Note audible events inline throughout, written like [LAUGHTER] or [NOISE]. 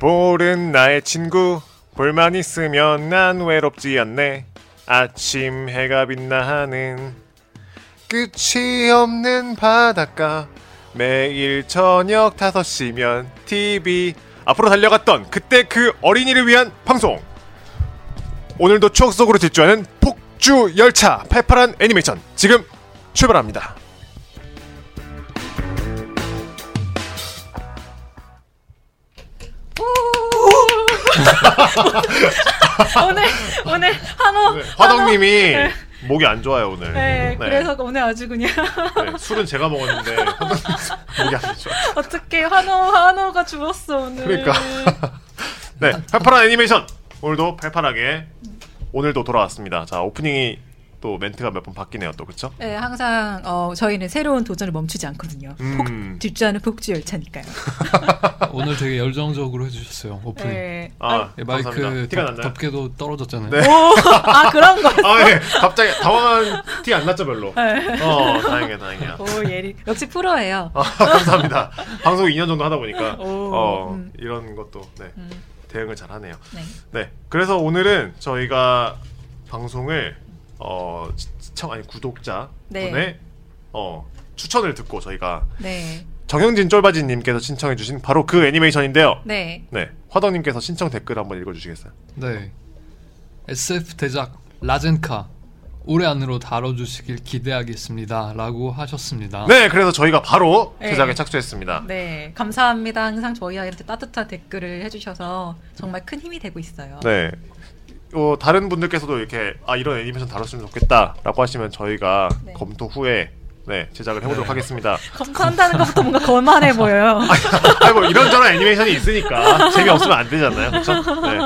슛 볼은 나의 친구 볼만 있으면 난 외롭지 않네. 아침 해가 빛나는 끝이 없는 바닷가. 매일 저녁 5시면 TV 앞으로 달려갔던 그때 그 어린이를 위한 방송. 오늘도 추억 속으로 질주하는 폭주 열차 팔팔한 애니메이션. 지금 출발합니다 [LAUGHS] 오늘 오늘 한호 네, 화덕님이 네. 목이 안 좋아요 오늘 네, 네. 그래서 오늘 아주 그냥 네, 술은 제가 먹었는데 [LAUGHS] 목이 안 좋아 어떻게 한호 한호가 죽었어 오늘. 그러니까. [LAUGHS] 네, 팔팔한 애니메이션 오늘도 팔팔하게 오늘도 돌아왔습니다. 자 오프닝이 또 멘트가 몇 번 바뀌네요, 또 그렇죠? 네, 항상 어, 저희는 새로운 도전을 멈추지 않거든요. 음. 폭, 질주하는 폭주 열차니까요. [LAUGHS] 오늘 되게 열정적으로 해주셨어요 오프닝. 네. 아, 예, 마이크 덥? 덥게도 떨어졌잖아요. 네. 오, 아 그런 거. 아, 예. 갑자기 당황한 티 안 났죠, 별로. 네. 어, 다행이야, 다행이야. 오 예리 역시 프로예요. 아, 감사합니다. 방송 2년 정도 하다 보니까 오, 어, 음. 이런 것도 네, 음, 대응을 잘 하네요. 네. 네, 그래서 오늘은 저희가 방송을 어, 시청 아니 구독자 네. 분의 어, 추천을 듣고 저희가 네. 정영진 쫄바지님께서 신청해주신 바로 그 애니메이션인데요. 네. 네, 화덕님께서 신청 댓글 한번 읽어주시겠어요? 네. SF 대작 라젠카 올해 안으로 다뤄주시길 기대하겠습니다. 라고 하셨습니다. 네, 그래서 저희가 바로 네. 제작에 착수했습니다. 네. 감사합니다. 항상 저희한테 따뜻한 댓글을 해주셔서 정말 큰 힘이 되고 있어요. 네. 어, 다른 분들께서도 이렇게 아 이런 애니메이션 다뤘으면 좋겠다라고 하시면 저희가 네. 검토 후에 네 제작을 해보도록 네. 하겠습니다. [LAUGHS] 검토한다는 것부터 뭔가 거만해 보여요. [LAUGHS] 아니 뭐 이런저런 애니메이션이 있으니까 재미 없으면 안 되잖아요, 그렇죠? 네.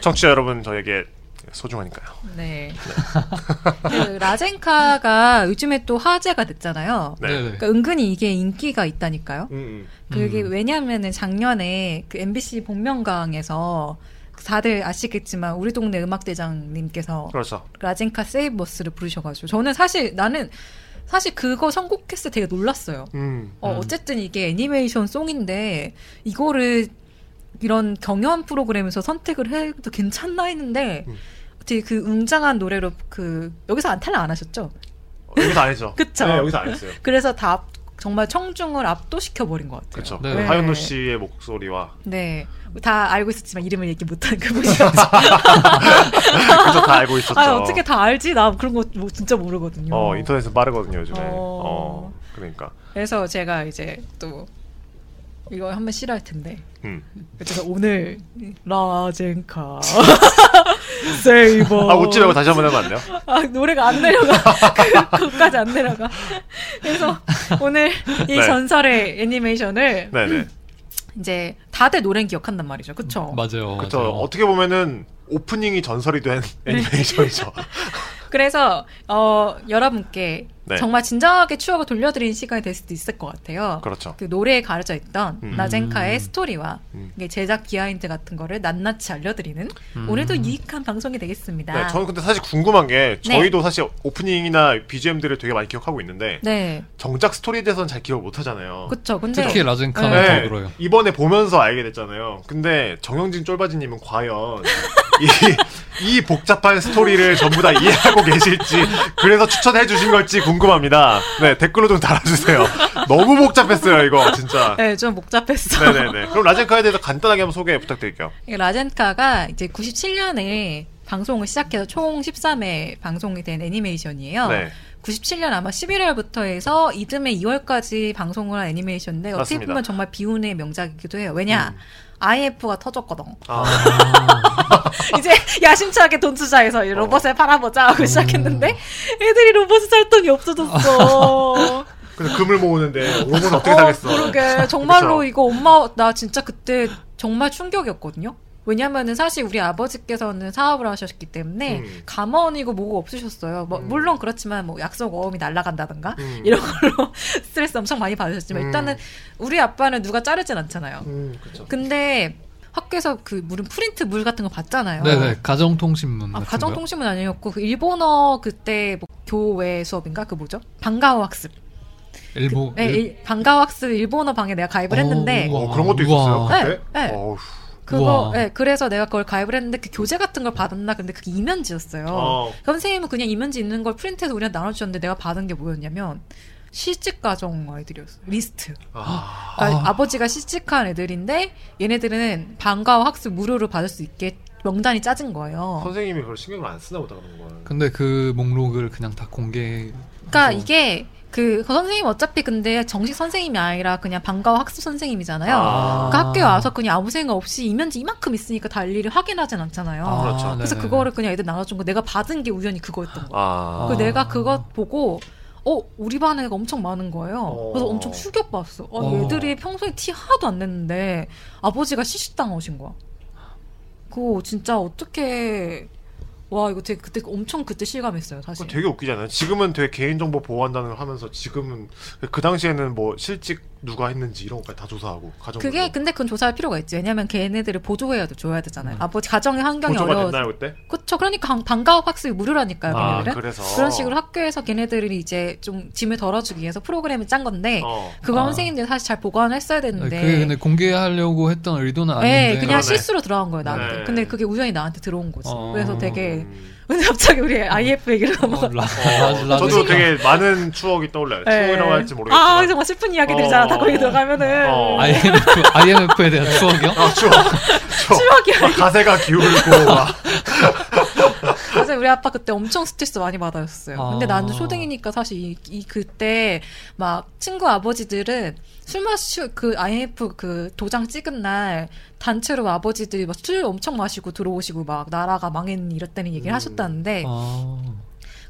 청취자 여러분 저에게 소중하니까요. 네. 그 라젠카가 요즘에 또 화제가 됐잖아요. 네. 네네. 그러니까 은근히 이게 인기가 있다니까요. 음, 그게 음. 왜냐하면은 작년에 그 MBC 복면가왕에서 다들 아시겠지만 우리 동네 음악대장님께서 그렇죠. 라젠카 세이버스를 부르셔가지고 저는 사실 나는 사실 그거 선곡했을 때 되게 놀랐어요. 음, 어, 음. 어쨌든 이게 애니메이션 송인데 이거를 이런 경연 프로그램에서 선택을 해도 괜찮나 했는데 음. 되게 그 웅장한 노래로 그 여기서 안 탈락 안 하셨죠? 어, 여기서 안 했죠. [LAUGHS] 그쵸. 네, 여기서 안 했어요. 그래서 다 압- 정말 청중을 압도시켜 버린 것 같아요. 그렇죠. 네. 네. 하현노 씨의 목소리와 네, 다 알고 있었지만 이름을 얘기 못한 그분이었죠. [LAUGHS] 그래서 다 알고 있었죠. 아 어떻게 다 알지? 나 그런 거 뭐 진짜 모르거든요. 어 인터넷은 빠르거든요 요즘에. 어. 어, 그러니까. 그래서 제가 이제 또 이거 한번 싫어할 텐데. 음. 그래서 오늘 라젠카 [LAUGHS] Save Us 아 웃지 말고 다시 한번 해면 안 돼요? 아, 노래가 안 내려가 [LAUGHS] 그, 그까지 안 내려가 그래서 오늘 이 네. 전설의 애니메이션을 네네. 이제 다들 노래는 기억한단 말이죠 그쵸 맞아요. 그렇죠. 맞아요. 어떻게 보면은 오프닝이 전설이 된 네. 애니메이션이죠. [LAUGHS] 그래서 어 여러분께 네. 정말 진정하게 추억을 돌려드리는 시간이 될 수도 있을 것 같아요 그렇죠. 그 노래에 가려져 있던 음. 라젠카의 스토리와 음. 제작 behind 같은 거를 낱낱이 알려드리는 음. 오늘도 유익한 방송이 되겠습니다. 네, 저는 근데 사실 궁금한 게 네. 저희도 사실 오프닝이나 BGM들을 되게 많이 기억하고 있는데 네, 정작 스토리에 대해서는 잘 기억 못 하잖아요. 그쵸. 근데 특히 라젠카는 네. 더 그래요. 이번에 보면서 알게 됐잖아요. 근데 정영진 쫄바지님은 과연 [LAUGHS] 이, 이 복잡한 스토리를 전부 다 이해하고 계실지 그래서 추천해 주신 걸지 궁금합니다. 네 댓글로 좀 달아주세요. 너무 복잡했어요 이거 진짜. 네, 좀 복잡했어. 네네네. 그럼 라젠카에 대해서 간단하게 한번 소개 부탁드릴게요. 이 라젠카가 이제 97년에 방송을 시작해서 총 13회 방송이 된 애니메이션이에요. 네. 97년 아마 11월부터 해서 이듬해 2월까지 방송을 한 애니메이션인데 어떻게 맞습니다. 음. 보면 정말 비운의 명작이기도 해요. 왜냐? IF가 터졌거든. 아, [LAUGHS] 이제 야심차게 돈 투자해서 이 로봇을 팔아보자 음. 하고 시작했는데 애들이 로봇을 살 돈이 없어졌어. [LAUGHS] 그래서 금을 모으는데 로봇은 어떻게 어, 사겠어? 그러게 [LAUGHS] 정말로? 이거 엄마 나 진짜 그때 정말 충격이었거든요. 왜냐면은 사실 우리 아버지께서는 사업을 하셨기 때문에 음. 감원이고 뭐고 없으셨어요. 뭐 음. 물론 그렇지만 뭐 약속 어음이 날아간다든가 음. [LAUGHS] 이런 걸로 [LAUGHS] 스트레스 엄청 많이 받으셨지만 음. 일단은 우리 아빠는 누가 자르진 않잖아요. 음, 그렇죠. 근데 학교에서 그 무슨 프린트 물 같은 거 봤잖아요. 네네. 가정통신문. 아, 같은 가정통신문 아니었고 그 일본어 그때 뭐 교외 수업인가 그 뭐죠? 방과후 학습. 일본 네, 일- 방과학스 일본어 방에 내가 가입을 했는데 어, 어, 그런 것도 우와. 있었어요 그때? 네, 네. 그거 우와. 네, 그래서 내가 그걸 가입을 했는데 그 교재 같은 걸 받았나 근데 그게 이면지였어요. 어. 그럼 선생님은 그냥 이면지 있는 걸 프린트해서 우리한테 나눠주셨는데 내가 받은 게 뭐였냐면 시집 가정 아이들이었어 요 리스트. 아, 그러니까 아. 아. 버지가 시집한 애들인데 얘네들은 방과후 학습 무료로 받을 수 있게 명단이 짜진 거예요. 선생님이 그걸 신경을 안 쓰나 보다 그런 거야 근데 그 목록을 그냥 다 공개 그러니까 이게 그 선생님 어차피 근데 정식 선생님이 아니라 그냥 방과후 학습 선생님이잖아요. 아. 그러니까 학교에 와서 그냥 아무 생각 없이 이면지 이만큼 있으니까 다 일일이 확인하진 않잖아요. 아, 그렇죠. 그래서 네네. 그거를 그냥 애들 나눠준 거 내가 받은 게 우연히 그거였던 거야. 아, 그 아. 내가 그거 보고 어 우리 반 애가 엄청 많은 거예요. 어. 그래서 엄청 충격받았어. 아, 어. 얘들이 평소에 티 하나도 안 냈는데 아버지가 시식당하신 거야. 그거 진짜 어떻게 와 이거 되게 그때 엄청 그때 실감했어요 사실. 되게 웃기잖아요. 지금은 되게 개인정보 보호한다는 걸 하면서 지금은 그 당시에는 뭐 실직 누가 했는지 이런 것까지 다 조사하고 가정 그게 근데 그건 조사할 필요가 있지. 왜냐면 걔네들을 보조해야 돼, 줘야 되잖아요. 아버지 가정의 환경이 보조가 어려워. 됐나요 그때? 그쵸. 그러니까 방- 방과후 학습이 무료라니까요, 아 걔네들은. 그래서 그런 식으로 학교에서 걔네들이 이제 좀 짐을 덜어주기 위해서 프로그램을 짠 건데 어. 그거 아. 선생님들이 사실 잘 보관을 했어야 네, 되는데. 그게 근데 공개하려고 했던 의도는 아닌데 네, 그냥 그러네. 실수로 들어간 거예요 나한테. 네. 근데 그게 우연히 나한테 들어온 거지. 어. 그래서 되게 음. 근데 갑자기 우리 IF 얘기를 넘어가. 어, 라, 어, 라, 저도 되게 많은 추억이 떠올라요. 추억이라고 할지 모르겠지만. 아 정말 슬픈 이야기들이잖아. 어. 다 거기 들어가면은 어. IMF, IMF에 대한 추억이요? 아, 추억. 추억. [LAUGHS] 추억이야. 막 가세가 기울고 막. 맞아요. 우리 아빠 그때 엄청 스트레스 많이 받았어요. 근데 아. 나는 초등이니까 사실 이, 이 그때 막 친구 아버지들은 술 마시 그 IMF 그 도장 찍은 날 단체로 아버지들이 막 술 엄청 마시고 들어오시고 막 나라가 망했니 이랬다는 얘기를 음. 하셨다는데 아,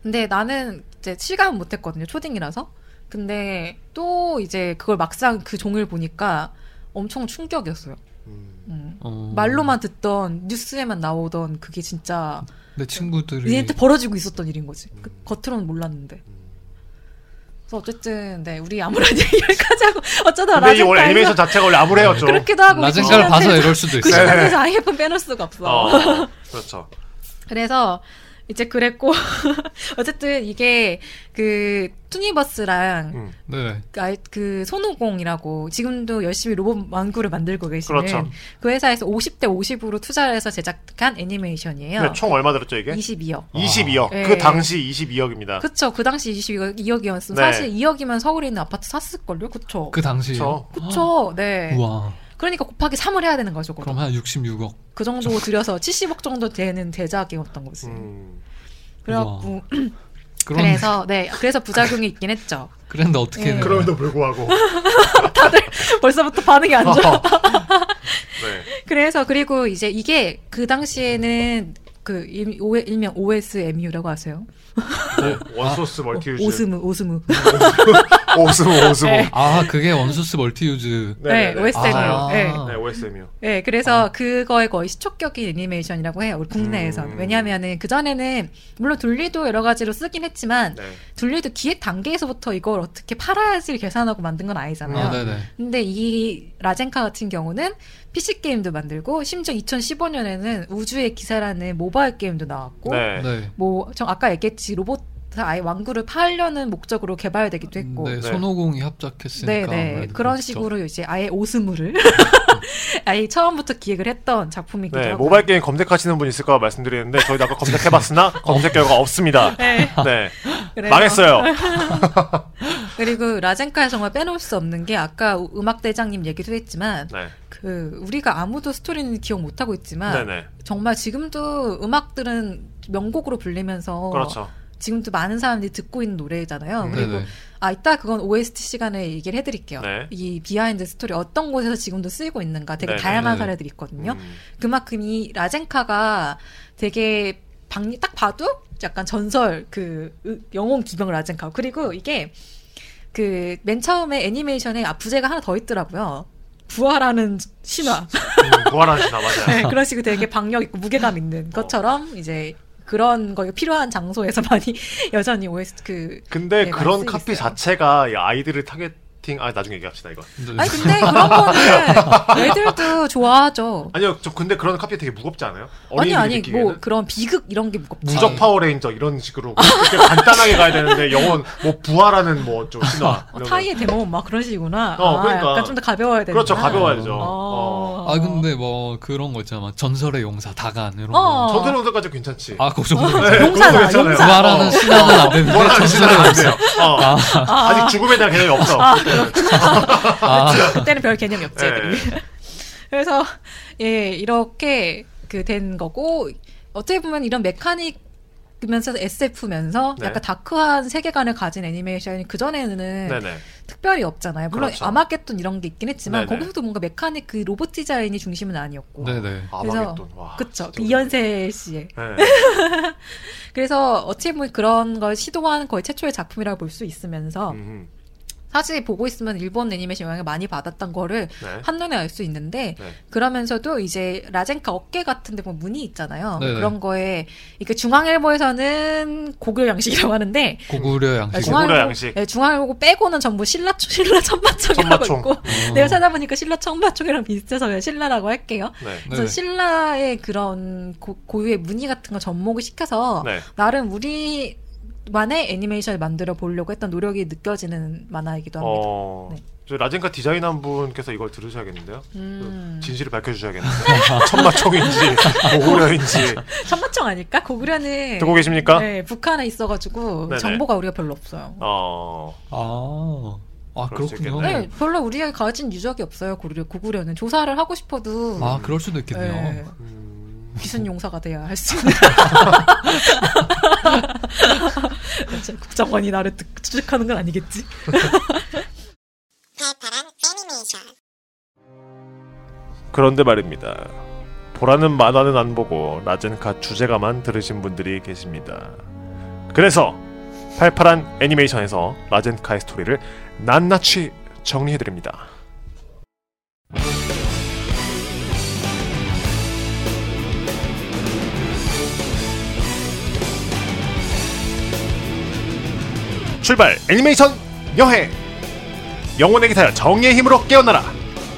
근데 나는 이제 실감은 못했거든요 초딩이라서 근데 또 이제 그걸 막상 그 종을 보니까 엄청 충격이었어요. 음. 음. 어. 말로만 듣던 뉴스에만 나오던 그게 진짜 내 친구들이 얘한테 벌어지고 있었던 일인 거지. 그 음. 겉으로는 몰랐는데. 음. 그래서 어쨌든 네 우리 아무런 [LAUGHS] 얘기까지 하고 어쩌다 이 원래 애니메이션 자체가 원래 암울해요 좀. 그렇기도 하고 라젠가를 봐서 이럴 수도 그 있어요. 시간에서 IF는 빼놓을 수가 없어. 어, 그렇죠. [LAUGHS] 그래서 이제 그랬고 [LAUGHS] 어쨌든 이게 그 투니버스랑 음. 네. 그 아이- 그 손오공이라고 지금도 열심히 로봇 완구를 만들고 계시는 그렇죠. 그 회사에서 50대 50으로 투자를 해서 제작한 애니메이션이에요. 네, 총 얼마 들었죠 이게? 22억. 22억. 네. 그 당시 22억입니다. 그쵸. 그 당시 22억이었으면 네. 사실 2억이면 서울에 있는 아파트 샀을걸요? 그쵸. 그 당시에. 그렇죠. 그쵸. 네. 우와. 그러니까 곱하기 3을 해야 되는 거죠. 그럼 한 66억. 그 정도 들여서 70억 정도 되는 대작이었던 거지. 음. 그래갖고 [CLEARS THROAT] 그런, 그래서 네 그래서 부작용이 있긴 했죠. 그랬는데 어떻게. 네. 그럼에도 불구하고. [LAUGHS] 벌써부터 반응이 안 [LAUGHS] 좋아. 네. [LAUGHS] 그래서 그리고 이제 이게 그 당시에는 그 일- 오- 일명 OSMU라고 아세요? one source multi-use. 오스무 오스무. [LAUGHS] 오스무 오스무. 네. 아, 그게 one source multi-use. 네, OSMU. 아. 네. 네, OSMU. 네, 그래서 그거에 거의 시초격인 애니메이션이라고 해요. 우리 국내에서는. 음. 왜냐하면은 그 전에는 물론 둘리도 여러 가지로 쓰긴 했지만 네. 둘리도 기획 단계에서부터 이걸 어떻게 팔아야지 계산하고 만든 건 아니잖아요. 아, 네네. 근데 이 라젠카 같은 경우는 PC 게임도 만들고 심지어 2015년에는 우주의 기사라는 모바일 게임도 나왔고 네. 네. 뭐저 아까 얘기했지 로봇 아예 왕구를 팔려는 목적으로 개발되기도 했고 네, 네. 손오공이 합작했으니까. 네, 네. 아무래도 그런 그렇죠. 식으로 이제 아예 오스무를 [LAUGHS] 아예 처음부터 기획을 했던 작품이기도 네, 하고. 모바일 게임 검색하시는 분 있을까 말씀드리는데 저희도 아까 검색해봤으나 [LAUGHS] 검색 결과 없습니다. 네. 네, 망했어요. [LAUGHS] 그리고 라젠카에 정말 빼놓을 수 없는 게 아까 음악 대장님 얘기도 했지만 네, 그 우리가 아무도 스토리는 기억 못 하고 있지만 네네, 정말 지금도 음악들은 명곡으로 불리면서 그렇죠. 지금도 많은 사람들이 듣고 있는 노래잖아요. 음. 그리고 네네. 아 이따 그건 OST 시간에 얘기를 해드릴게요. 네. 이 behind 스토리 어떤 곳에서 지금도 쓰이고 있는가 되게 네네. 다양한 네네. 사례들이 있거든요. 음, 그만큼 이 라젠카가 되게 방, 딱 봐도 약간 전설 그 으- 영혼 기병 라젠카 그리고 이게 그 맨 처음에 애니메이션에 아, 부제가 하나 더 있더라고요. 부활하는 신화 음, 부활하는 신화 맞아요. [LAUGHS] 네, 그런 식으로 되게 박력 있고 무게감 있는 것처럼 이제 그런 거에 필요한 장소에서 [LAUGHS] 많이 여전히 OS 그 근데 네, 그런 카피 있어요. 자체가 이 아이들을 타겟 마케팅 아 나중에 얘기합시다 이거. 아니 근데 그런 거는 애들도 좋아하죠. 아니요, 저 근데 그런 카피 되게 무겁지 않아요? 아니 아니 느끼기에는? 뭐 그런 비극 이런 게 무겁지. 무적 파워레인저 이런 식으로 이렇게 간단하게 가야 되는데 영혼 뭐 부활하는 뭐좀 [LAUGHS] 신화 어, 타이의 대모험 막 그런 식이구나. 어, 아, 그러니까. 약간 좀 더 가벼워야 되는. 그렇죠 가벼워야죠. 어. 어. 아 근데 뭐 그런 거 있잖아. 막 전설의 용사 다간 이런 어. 거. 전투 용사까지 괜찮지. 아, 그 정도. 네, 용사다. 용사. 부활하는 어. 신화는 안 되는데 부활하는 신화는 안 전설의 돼요. 용사. 어. 아직 죽음에 대한 개념이 없어. 아, [LAUGHS] 그때는 별 개념이 없지. 네. [LAUGHS] 그래서 예 이렇게 그 된 거고 어떻게 보면 이런 메카닉 면서 SF면서 네. 약간 다크한 세계관을 가진 애니메이션이 그 전에는 네네. 특별히 없잖아요. 물론 그렇죠. 아마겟돈 이런 게 있긴 했지만 네네. 거기서도 뭔가 메카닉 그 로봇 디자인이 중심은 아니었고. 네네. 아마겟돈. 와. 그쵸. 진짜 이연세 씨의. 네. [LAUGHS] 그래서 어떻게 보면 그런 걸 시도한 거의 최초의 작품이라고 볼 수 있으면서 음, 사실 보고 있으면 일본 애니메이션 영향을 많이 받았던 거를 네. 한눈에 알 수 있는데 네. 그러면서도 이제 라젠카 어깨 같은 데 보면 문이 있잖아요. 네네. 그런 거에 이게 중앙일보에서는 고교 양식이라고 하는데 고구려 양식. 중앙- 고구려 중앙일보, 양식. 네, 중앙일보 빼고는 전부 신라 신라 천마총이라고 천마총. 있고 어. [LAUGHS] 내가 찾아보니까 신라 천마총이랑 비슷해서 그냥 신라라고 할게요. 네. 그래서 네. 신라의 그런 고, 고유의 무늬 같은 거 접목을 시켜서 네. 나름 우리 만의 애니메이션을 만들어 보려고 했던 노력이 느껴지는 만화이기도 합니다. 어. 네. 저 라젠카 디자인한 분께서 이걸 들으셔야겠는데요. 음. 그 진실을 밝혀주셔야겠는데. [LAUGHS] 천마총인지 고구려인지 [LAUGHS] 천마총 아닐까? 고구려는 듣고 계십니까? 네, 북한에 있어가지고 네네. 정보가 우리가 별로 없어요. 어. 아, 아 그렇군요. 네, 별로 우리가 가진 유적이 없어요. 고구려, 고구려는 조사를 하고 싶어도 아, 그럴 수도 있겠네요. 네, 음. 기순 용사가 돼야 할 수 있는. [LAUGHS] 국정원이 나를 듣- 추적하는 건 아니겠지? 그런데 말입니다. 보라는 만화는 안 보고 라젠카 주제가만 들으신 분들이 계십니다. 그래서 팔팔한 애니메이션에서 라젠카의 스토리를 낱낱이 정리해드립니다. 출발 애니메이션 여행 영혼의 기사여 정의의 힘으로 깨어나라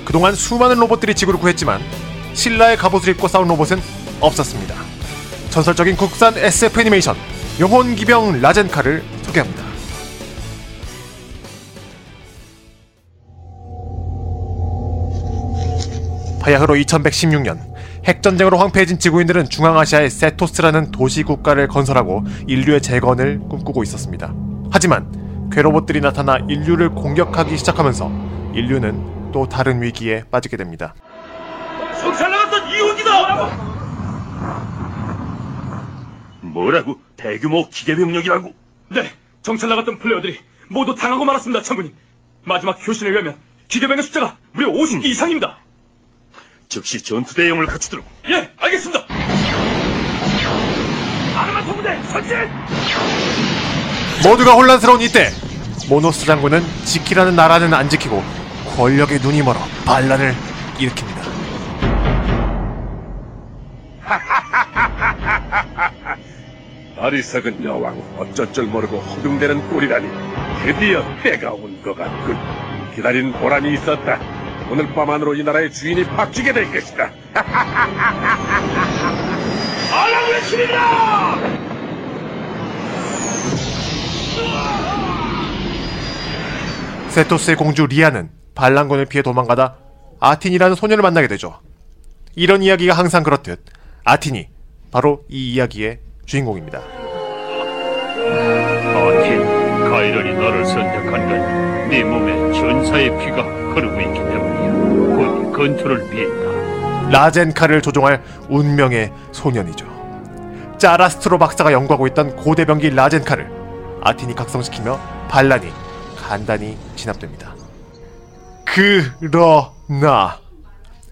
그동안 수많은 로봇들이 지구를 구했지만 신라의 갑옷을 입고 싸운 로봇은 없었습니다. 전설적인 국산 SF 애니메이션 영혼 기병 라젠카를 소개합니다. 바야흐로 2116년 핵전쟁으로 황폐해진 지구인들은 중앙아시아의 세토스라는 도시 국가를 건설하고 인류의 재건을 꿈꾸고 있었습니다. 하지만 괴로봇들이 나타나 인류를 공격하기 시작하면서 인류는 또 다른 위기에 빠지게 됩니다. 나갔던 이혼이다! 뭐라고? 대규모 기계병력이라고? 네, 정찰 나갔던 플레이어들이 모두 당하고 말았습니다, 장군님. 마지막 교신에 의하면 기계병의 숫자가 무려 50기 이상입니다. 즉시 전투 대용을 갖추도록. 예, 알겠습니다. 아르마 통부대 전진! 모두가 혼란스러운 이때 모노스 장군은 지키라는 나라는 안 지키고 권력의 눈이 멀어 반란을 일으킵니다. [LAUGHS] 어리석은 여왕 어쩔 줄 모르고 허둥대는 꼴이라니 드디어 때가 온 것 같군. 기다린 보람이 있었다. 오늘 밤 안으로 이 나라의 주인이 바뀌게 될 것이다. [LAUGHS] 아랑 외칩니다 세토스의 공주 리아는 반란군을 피해 도망가다 아틴이라는 소녀를 만나게 되죠. 이런 이야기가 항상 그렇듯 아틴이 바로 이 이야기의 주인공입니다. 아틴, 가이런이 너를 선택한 건 네 몸에 전사의 피가 흐르고 있기 때문이야. 곧 건투를 빈다. 라젠카를 조종할 운명의 소년이죠. 짜라스트로 박사가 연구하고 있던 고대병기 라젠카를 아틴이 각성시키며 반란이 간단히 진압됩니다. 그러나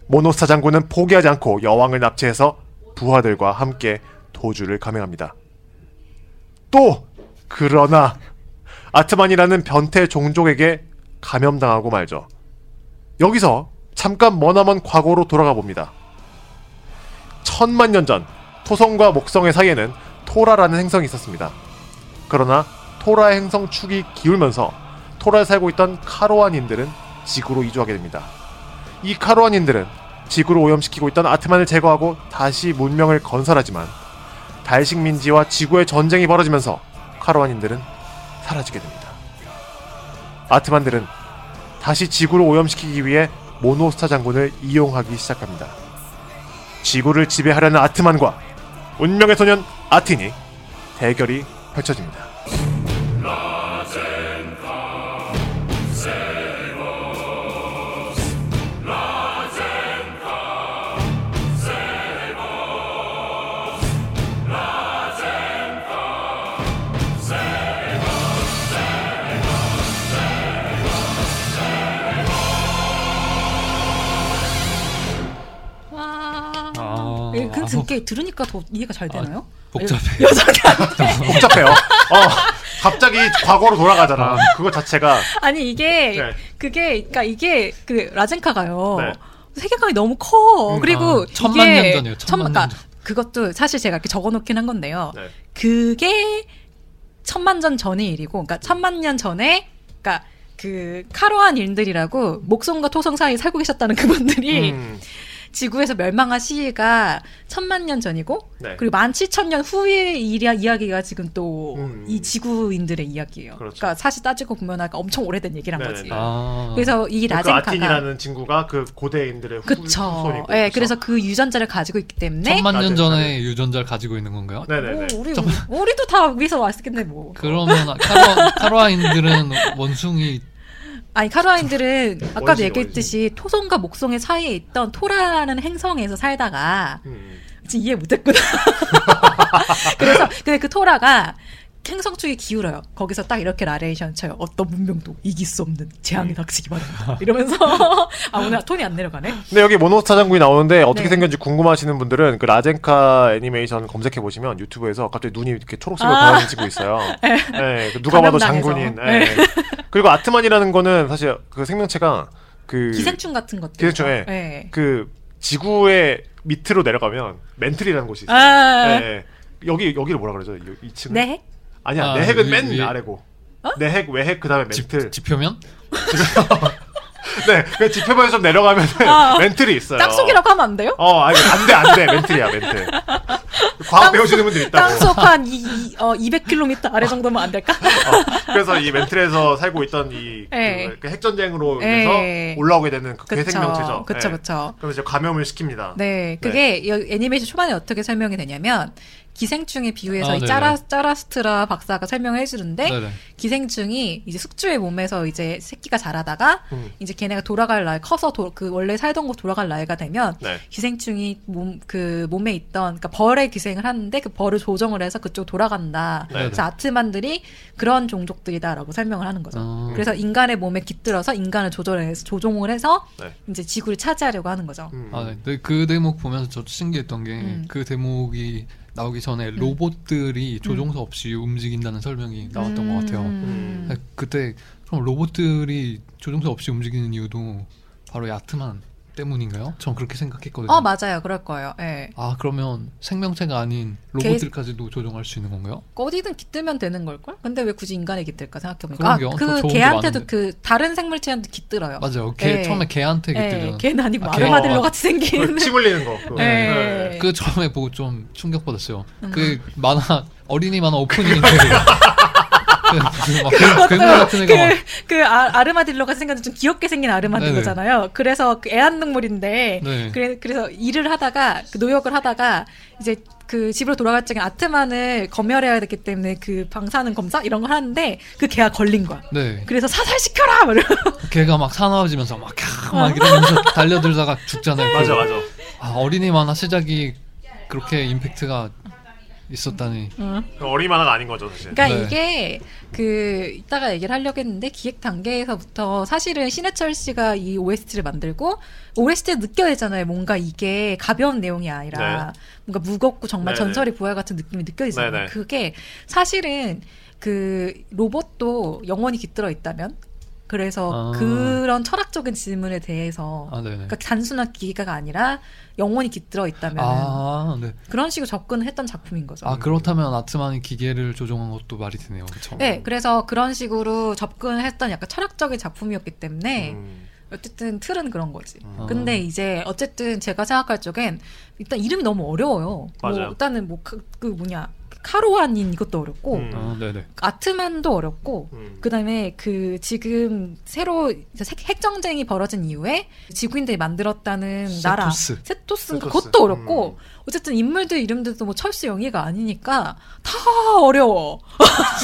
모노스타 장군은 포기하지 않고 여왕을 납치해서 부하들과 함께 도주를 감행합니다. 또 그러나 아트만이라는 변태 종족에게 감염당하고 말죠. 여기서 잠깐 머나먼 과거로 돌아가 봅니다. 천만 년 전 토성과 목성의 사이에는 토라라는 행성이 있었습니다. 그러나 토라의 행성 축이 기울면서 토라에 살고 있던 카로안인들은 지구로 이주하게 됩니다. 이 카로안인들은 지구를 오염시키고 있던 아트만을 제거하고 다시 문명을 건설하지만 달식 민지와 지구의 전쟁이 벌어지면서 카로안인들은 사라지게 됩니다. 아트만들은 다시 지구를 오염시키기 위해 모노스타 장군을 이용하기 시작합니다. 지구를 지배하려는 아트만과 운명의 소년 아틴이 대결이 펼쳐집니다. 이게 들으니까 더 이해가 잘 되나요? 복잡해요. [LAUGHS] 복잡해요. 어, 갑자기 과거로 돌아가잖아. 그거 자체가 아니 이게 네. 그게 그러니까 이게 그 라젠카가요. 네. 세계관이 너무 커. 음, 그리고 아, 천만 이게 년 전이에요, 천만 그러니까 년 전. 그것도 사실 제가 이렇게 적어놓긴 한 건데요. 네. 그게 천만 전 전의 일이고, 그러니까 천만 년 전에, 그러니까 그 카로한 일들이라고 목성과 토성 사이에 살고 계셨다는 그분들이 음, 지구에서 멸망한 시기가 천만 년 전이고, 네. 그리고 만 칠천 년 후의 일이야 이야기가 지금 또 음. 이 지구인들의 이야기예요. 그렇죠. 그러니까 사실 따지고 보면 아까 엄청 오래된 얘기란 네네네. 거지. 아, 그래서 이그 라젠카가 아틴이라는 친구가 그 고대인들의 후, 그쵸. 후손이고. 예, 그래서- 그래서 그 유전자를 가지고 있기 때문에 천만 년 전에 유전자를 가지고 있는 건가요? 네네네. 뭐 우리 우리도 다 위에서 왔겠네 뭐. 그러면 카로, 카로아인들은 원숭이 아니 카로아인들은 아까도 원시, 얘기했듯이 토성과 목성의 사이에 있던 토라라는 행성에서 살다가 음, 이해 못했구나. [LAUGHS] 그래서 근데 그 토라가 행성 쪽에 기울어요. 거기서 딱 이렇게 나레이션 쳐요. 어떤 문명도 이길 수 없는 재앙이 닥치기 바랍니다. [LAUGHS] 이러면서 아 오늘 톤이 안 내려가네. 근데 여기 모노스타 장군이 나오는데 어떻게 네. 생겼는지 궁금하시는 분들은 그 라젠카 애니메이션 검색해 보시면 유튜브에서 갑자기 눈이 이렇게 초록색으로 아. 변해지고 있어요. [LAUGHS] 네, 그 누가 봐도. 장군인. 네. 네. 그리고 아트만이라는 거는 사실 그 생명체가 그 기생충 같은 것들. 기생충, 예. 예. 그 지구의 밑으로 내려가면 멘틀이라는 곳이 있어요. 아. 네. 여기 여기를 뭐라 그러죠? 이, 이 층? 네. 아니야, 아, 내 핵은 위- 맨 위- 아래고. 내핵, 외핵, 그다음에 지, 멘틀. 지표면? [LAUGHS] 네, 그 지표면에 좀 내려가면 아. 멘틀이 있어요. 땅속이라고 하면 안 돼요? 어, 아니, 안 돼, 안 돼. 멘틀이야, 멘틀. 과학 땅- 배우시는 분들 있다고. 땅속 한 이, 이, 어, 200km 아래 정도면 안 될까? 어, 그래서 이 멘틀에서 살고 있던 이 예. 그, 그 핵전쟁으로 예. 인해서 올라오게 되는 그. 괴생명체죠. 그쵸, 예. 그쵸. 그래서 이제 감염을 시킵니다. 네, 그게 이 애니메이션 초반에 어떻게 설명이 되냐면 기생충에 비유해서 아, 이 네네. 짜라 짜라스트라 박사가 설명을 해주는데 네네. 기생충이 이제 숙주의 몸에서 이제 새끼가 자라다가 음. 이제 걔네가 돌아갈 날 커서 도- 그 원래 살던 곳 돌아갈 나이가 되면 네. 기생충이 몸 그 몸에 있던 그러니까 벌의 기생을 하는데 그 벌을 조정을 해서 그쪽 돌아간다. 네. 그래서 아트만들이 그런 종족들이다라고 설명을 하는 거죠. 아. 그래서 인간의 몸에 깃들어서 인간을 조절해서 조종을 해서 네. 이제 지구를 차지하려고 하는 거죠. 음. 아, 네. 그 대목 보면서 저도 신기했던 게 음. 그 대목이 나오기 전에 로봇들이 조종사 없이 움직인다는 설명이 나왔던 것 같아요. 음. 아, 그때 그럼 로봇들이 조종사 없이 움직이는 이유도 바로 야트만 때문인가요? 전 그렇게 생각했거든요. 어 맞아요, 그럴 거예요. 예. 아 그러면 생명체가 아닌 로봇들까지도 조종할 수 있는 건가요? 어디든 깃들면 되는 걸걸? 근데 왜 굳이 인간에 깃들까 생각해보니까. 아, 더그 개한테도 많은데. 그 다른 생물체한테 깃들어요. 맞아요. 걔 예. 처음에 걔한테 예, 그때는 걔는 아니고 아, 걔- 아르마딜로 어. 같이 생긴. 그침 흘리는 거. 예. 네. 그 처음에 보고 좀 충격 받았어요. 음. 그 만화 어린이 만화 오프닝인데 [LAUGHS] 그, 그, 같은 막 그, 그 아, 아르마딜로가 생겼는데 좀 귀엽게 생긴 아르마딜로잖아요. 그래서 그 애완동물인데 네. 그래, 그래서 일을 하다가 그 노역을 하다가 이제 그 집으로 돌아갈 적에 아트만을 검열해야 되기 때문에 그 방사능 검사 이런 걸 하는데 그 개가 걸린 거야. 네. 그래서 사살 시켜라! 막 이러고. 걔가 막 사나워지면서 막, 캬, 막 이러면서 달려들다가 죽잖아요. 맞아, 맞아. 아, 어린이 만화 시작이 그렇게 임팩트가 있었다니. 그 어린이 만화가 아닌 거죠, 사실. 그러니까 네. 이게 그 이따가 얘기를 하려고 했는데 기획 단계에서부터 사실은 신해철 씨가 이 OST를 만들고 OST에 느껴지잖아요. 뭔가 이게 가벼운 내용이 아니라 뭔가 무겁고 정말 네네. 전설의 부활 같은 느낌이 느껴지잖아요. 네네. 그게 사실은 그 로봇도 영원히 깃들어 있다면 그래서 아. 그런 철학적인 질문에 대해서 아. 그러니까 단순한 기계가 아니라 영혼이 깃들어 있다면 아, 네. 그런 식으로 접근을 했던 작품인 거죠. 아, 그렇다면 아트만이 기계를 조종한 것도 말이 되네요. 그쵸? 네, 그래서 그런 식으로 접근을 했던 약간 철학적인 작품이었기 때문에 음. 어쨌든 틀은 그런 거지. 아. 근데 이제 어쨌든 제가 생각할 적엔 일단 이름이 너무 어려워요. 맞아요. 뭐 일단은 뭐 그 뭐냐 카로아닌 이것도 어렵고 음. 아. 아트만도 어렵고 음. 그다음에 그 지금 새로 이제 핵- 핵정쟁이 벌어진 이후에 지구인들이 만들었다는 나라 세토스. 세토스인가 세토스. 그것도 어렵고 음. 어쨌든 인물들 이름들도 뭐 철수 영희가 아니니까 다 어려워.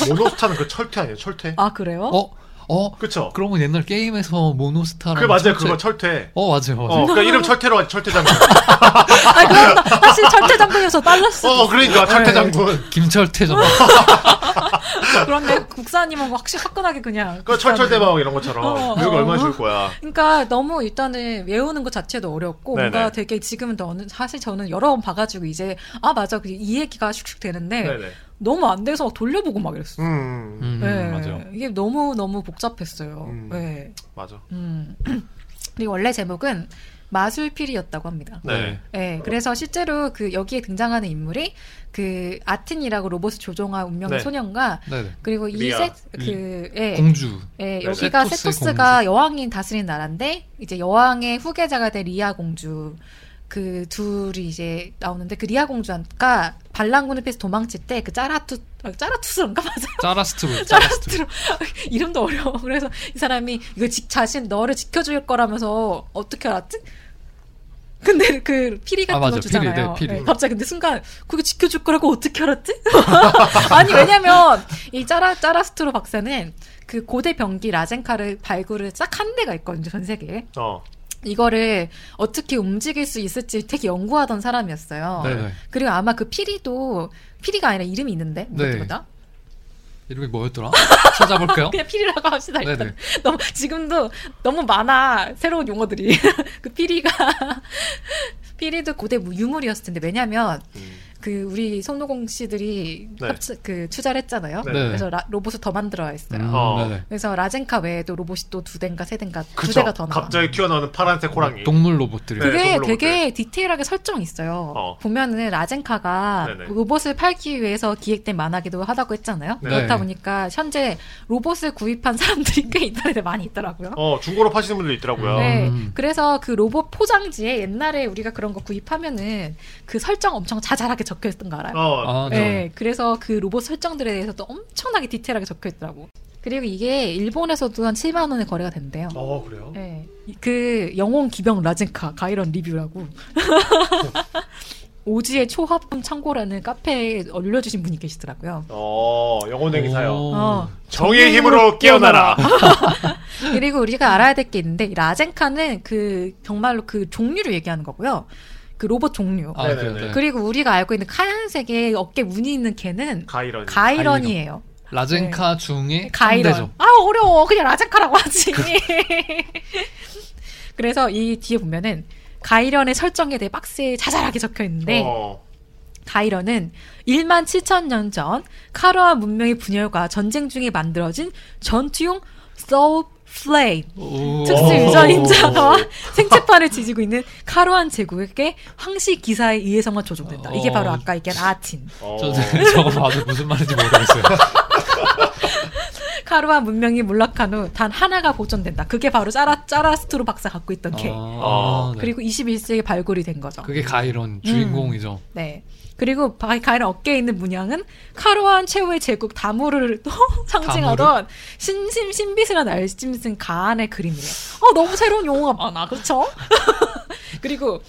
모노스타는 그 철퇴 아니에요? 철퇴? 아 그래요? 어? 어? 그쵸? 그러면 옛날 게임에서 모노스타라는 그 맞아요. 철제- 그거 철퇴. 어, 맞아요. 맞아요. 어, 그러니까 이름 철퇴로 하지 철퇴장군. [LAUGHS] 아 그럼 사실 철퇴장군에서 빨랐어. 어, 그러니까 네. 철퇴장군. 김철태전. [LAUGHS] 그런데 국사님은 확실히 화끈하게 그냥. 그 철철대박 이런 것처럼. 어, 여기 어. 얼마나 줄 거야. 그러니까 너무 일단은 외우는 것 자체도 어렵고 네네. 뭔가 되게 지금은 저는 사실 저는 여러 번 봐가지고 이제 아 맞아 그이 얘기가 슉슉 되는데 네네. 너무 안 돼서 돌려보고 막 이랬어. 음, 음, 네, 맞아요. 이게 너무 너무 복잡했어요. 음. 네. 맞아. 음. [CLEARS THROAT] 그리고 원래 제목은 마술필이었다고 합니다. 네. 네, 그래서 실제로 그 여기에 등장하는 인물이 그 아틴이라고 로봇을 조종한 운명의 네. 소년과 네네. 그리고 리아. 이셋그 예, 공주. 예, 네, 여기가 세토스의 세토스가 여왕이 다스리는 나라인데 이제 여왕의 후계자가 된 리아 공주 그 둘이 이제 나오는데 그 리아 공주가 반란군을 피해서 도망칠 때 그 짜라투 아, 짜라투스인가 [LAUGHS] 맞아요. 짜라스트로. [LAUGHS] 짜라스트로. [LAUGHS] 이름도 어려워. 그래서 이 사람이 이거 지, 자신 너를 지켜줄 거라면서 어떻게 알았지? 근데 그 피리 같은 아, 맞아. 거 주잖아요. 피리, 네, 피리. 네, 갑자기 근데 순간 그거 지켜줄 거라고 어떻게 알았지? 아니 왜냐면 이 짜라 짜라스트로 박사는 그 고대 병기 라젠카를 발굴을 싹한 데가 있거든요 전 세계에. 어. 이거를 어떻게 움직일 수 있을지 되게 연구하던 사람이었어요. 네네. 그리고 아마 그 피리도 피리가 아니라 이름이 있는데 네. 뭐다? 이름이 뭐였더라? [LAUGHS] 찾아볼게요. 그냥 피리라고 합시다 일단. 네네. [LAUGHS] 너무 지금도 너무 많아 새로운 용어들이 [LAUGHS] 그 피리가 피리도 고대 뭐 유물이었을 텐데 왜냐면 음. 그 우리 손오공 씨들이 네. 합치, 그 투자를 했잖아요. 네. 그래서 라- 로봇을 더 만들어야 했어요. 음, 어. 그래서 라젠카 외에도 로봇이 또 두 대인가 세 대인가 두. 대가 더 나와. 갑자기 튀어나오는 파란색 호랑이. 동물 로봇들이. 네, 그게 동물 로봇들. 되게 디테일하게 설정이 있어요. 어. 보면은 라젠카가 네네. 로봇을 팔기 위해서 기획된 만화기도 하다고 했잖아요. 네. 그렇다 보니까 현재 로봇을 구입한 사람들이 꽤 인터넷에 많이 있더라고요. 어, 중고로 파시는 분들 있더라고요. 네. 음. 그래서 그 로봇 포장지에 옛날에 우리가 그런 거 구입하면은 그 설정 엄청 자잘하게 적혀 있던 거 알아요? 어, 아, 네. 네. 그래서 그 로봇 설정들에 대해서도 엄청나게 디테일하게 적혀 있더라고. 그리고 이게 일본에서도 한 7만 원에 거래가 된대요. 어, 그래요? 네. 그 영혼 기병 라젠카 가이런 리뷰라고. [LAUGHS] 오지의 초합품 창고라는 카페에 올려주신 분이 계시더라고요. 어, 영혼행위 사요. 오. 어. 정의의 힘으로 깨어나라. [LAUGHS] 그리고 우리가 알아야 될 게 있는데 이 라젠카는 그 정말로 그 종류를 얘기하는 거고요. 그 로봇 종류. 아. 네. 그리고 우리가 알고 있는 하얀색의 어깨 무늬 있는 개는 가이런. 가이런이에요. 라젠카 중에 가이런. 상대죠. 아 어려워. 그냥 라젠카라고 하지. [LAUGHS] 그래서 이 뒤에 보면은 가이런의 설정에 대해 박스에 자잘하게 적혀 있는데 어. 가이런은 1만 7천 년 전 카로아 문명의 분열과 전쟁 중에 만들어진 전투용 소울 플레임 오. 특수 유전 인자가 생체판을 지지고 있는 카로안 제국의 황시 기사에 의해서만 조종된다. 이게 어. 바로 아까 얘기한 아틴. 어. 저, [LAUGHS] 저거 봐도 무슨 말인지 모르겠어요. [LAUGHS] 카로안 문명이 몰락한 후 단 하나가 보존된다. 그게 바로 짜라 짜라스트로 박사 갖고 있던 개. 아, 네. 그리고 21세기에 발굴이 된 거죠. 그게 가이론 주인공이죠. 네. 그리고 바- 가이런 어깨에 있는 문양은 카로안 최후의 제국 다무를 또 [LAUGHS] 상징하던 신심 신비스런 알짐승 가안의 그림이래요. 어 너무 새로운 용어가 많아, 그렇죠? [LAUGHS] 그리고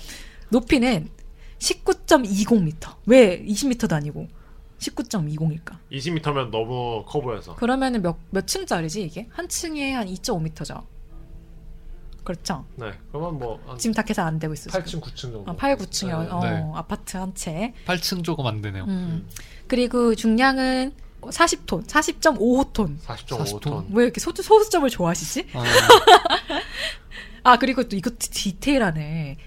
높이는 19.20m. 왜 20m도 아니고 19.20일까? 20m면 너무 커 보여서. 그러면은 몇, 몇 층짜리지 이게? 한 층에 한 2.5m죠. 그렇죠. 네. 그러면 뭐, 한 지금 다 계산 안 되고 있어요. 8층, 9층 정도. 어, 8, 9층에 네. 어, 네. 아파트 한 채. 8층 조금 안 되네요. 음. 그리고 중량은 40톤, 40.5톤. 40.5톤. 왜 이렇게 소수, 소수점을 좋아하시지? 아, [LAUGHS] 아, 그리고 또 이거 디테일하네.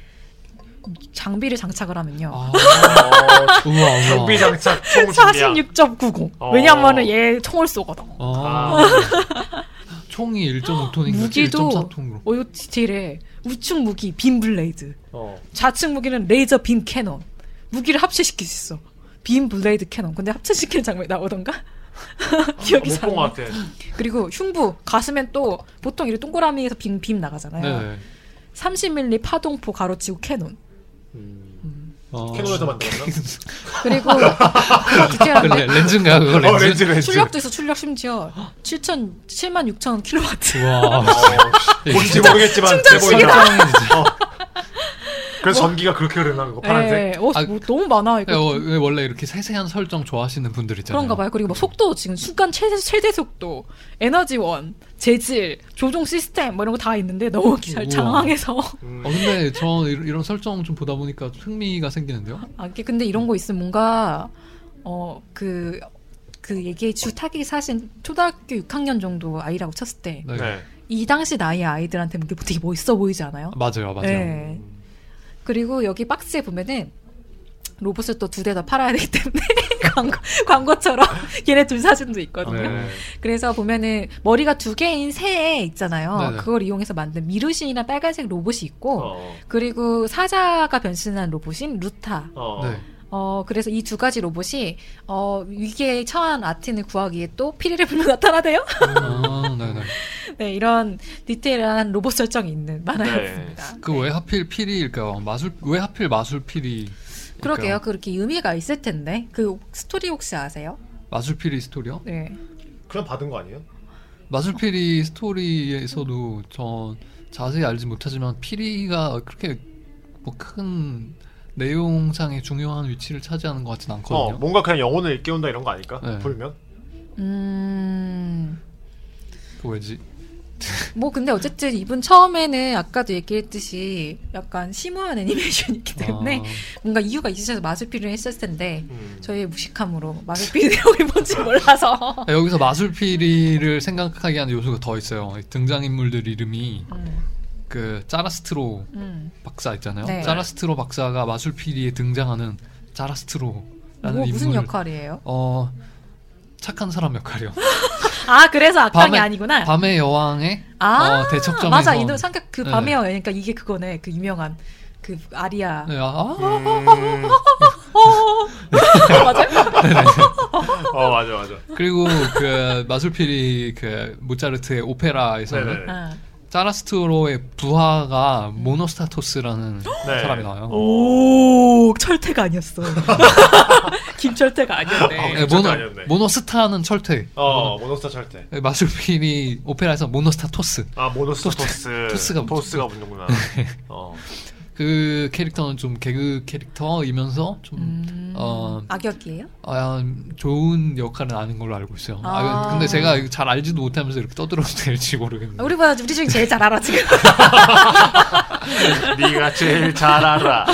장비를 장착을 하면요. 아, 어, 우와, 우와. 장비 장착 총 중량. 46.90. 어. 왜냐면은 얘 총을 쏘거든. 아, [LAUGHS] 총이 1.5톤인가 무기도 1.4톤으로. 어 이거 디테일해. 우측 무기 beam blade, 어. 좌측 무기는 laser beam cannon. 무기를 합체시킬 수 있어. beam blade cannon. 근데 합체시키는 장면이 나오던가? [LAUGHS] 기억이 잘안 나. 그리고 흉부, 가슴엔 또 보통 이렇게 동그라미에서 빔, 빔 나가잖아요. 네네. 30mm 파동포 가로치고 cannon. 어. 캐논에서 만들었나? [LAUGHS] 그리고 디테일한데 레- 렌즈인가요? 그거 렌즈? 어, 렌즈, 렌즈. 출력도 있어 출력 심지어 7천 7만 6천 킬로와트. 와. 뭔지 모르겠지만 충전. 어. 그래서 전기가 그렇게 흐르나 그거 파란색? 예, 어, 아, 뭐 너무 많아 이거. 어, 왜 원래 이렇게 세세한 설정 좋아하시는 분들 있잖아요. 그런가 봐요. 그리고 뭐 속도 지금 순간 최대, 최대 속도, 에너지원, 재질, 조종 시스템 뭐 이런 거 다 있는데 너무 잘. 장황해서. 음. 어, 근데 저 이런, 이런 설정 좀 보다 보니까 흥미가 생기는데요. 아, 근데 이런 거 있으면 뭔가 어그 그 얘기의 주 타깃이 사실 초등학교 6학년 정도 아이라고 쳤을 때이 네. 당시 나이 아이들한테 되게 멋있어 보이지 않아요? 맞아요, 맞아요. 네. 그리고 여기 박스에 보면은 로봇을 또 두대더 팔아야 되기 때문에 [LAUGHS] 광고, 광고처럼 [LAUGHS] 얘네 둘 사진도 있거든요. 네. 그래서 보면은 머리가 두 개인 새 있잖아요. 네네. 그걸 이용해서 만든 미루신이나 빨간색 로봇이 있고 어. 그리고 사자가 변신한 로봇인 루타. 어. 네. 어 그래서 이 두 가지 로봇이 어 위기에 처한 아틴을 구하기 위해 또 피리를 불러 나타나대요. 아, 네네. [LAUGHS] 네 이런 디테일한 로봇 설정이 있는 네. 만화였습니다. 그왜 하필 피리일까요? 마술 왜 하필 마술 피리? 그러게요. 그렇게 의미가 있을 텐데 그 스토리 혹시 아세요? 마술 피리 스토리요? 네. 그냥 받은 거 아니에요? 마술 피리 스토리에서도 저 자세히 알지 못하지만 피리가 그렇게 뭐 큰 내용상의 중요한 위치를 차지하는 것 같진 어, 않거든요. 뭔가 그냥 영혼을 일깨운다 이런 거 아닐까? 네. 불면? 음. 그 왜지? [LAUGHS] 뭐 근데 어쨌든 이분 처음에는 아까도 얘기했듯이 약간 심오한 애니메이션이기 때문에 아, 뭔가 이유가 있으셔서 마술피를 했을 텐데 음. 저희의 무식함으로 마술피 내용이 [LAUGHS] 뭔지 몰라서 아, 여기서 마술 피리를 생각하게 하는 요소가 더 있어요. 등장 인물들 이름이 음, 그 짜라스트로 음. 박사 있잖아요. 네. 짜라스트로 박사가 마술 피리에 등장하는 짜라스트로라는 뭐 무슨 인물 역할이에요? 어 착한 사람 역할이요. 아 그래서 악당이 밤에- 아니구나. 밤의 여왕의 아 어, 대척점에서 맞아 이놈 상격 그 네. 밤의 여왕 그러니까 이게 그거네 그 유명한 그 아리아 네, 아, 음. [LAUGHS] 맞아요? 어, 맞아, 맞아. 그리고 그 마술피리 그 모차르트의 오페라에서는 네네. 아. 짜라스트로의 부하가 모노스타토스라는 네. 사람이 나와요. 오 철퇴가 아니었어. [LAUGHS] 김철퇴가 아니었네. 어, 네, 모노, 아니었네. 모노스타는 철퇴. 어, 모노 스타 철퇴. 네, 마술피리 오페라에서 모노스타토스. 아, 모노스타 토스. 토스가 토스가 붙는구나. 어. 그 캐릭터는 좀 개그 캐릭터이면서 좀 음, 어, 악역이에요? 아, 좋은 역할은 아닌 걸로 알고 있어요. 아, 아. 근데 제가 잘 알지도 못하면서 이렇게 떠들어도 될지 모르겠는데. 우리보다 우리 중에 제일 잘 알아 지금. [LAUGHS] 네가 제일 잘 알아.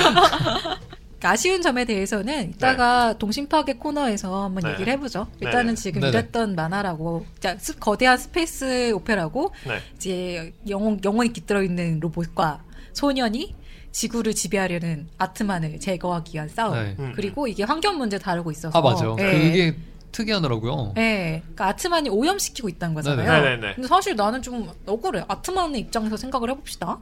아쉬운 점에 대해서는 이따가 동심파괴 코너에서 한번 네. 얘기를 해보죠. 일단은 네네. 지금. 이랬던 만화라고, 자, 스- 거대한 space opera고 네. 이제 영혼 영혼이 깃들어 있는 로봇과 소년이 지구를 지배하려는 아트만을 제거하기 위한 싸움. 네. 음. 그리고 이게 환경 문제 다루고 있어서. 아 맞아요. 예. 그게 특이하더라고요. 예. 그러니까 아트만이 오염시키고 있다는 거잖아요. 네네. 네네네. 근데 사실 나는 좀 억울해. 아트만의 입장에서 생각을 해봅시다.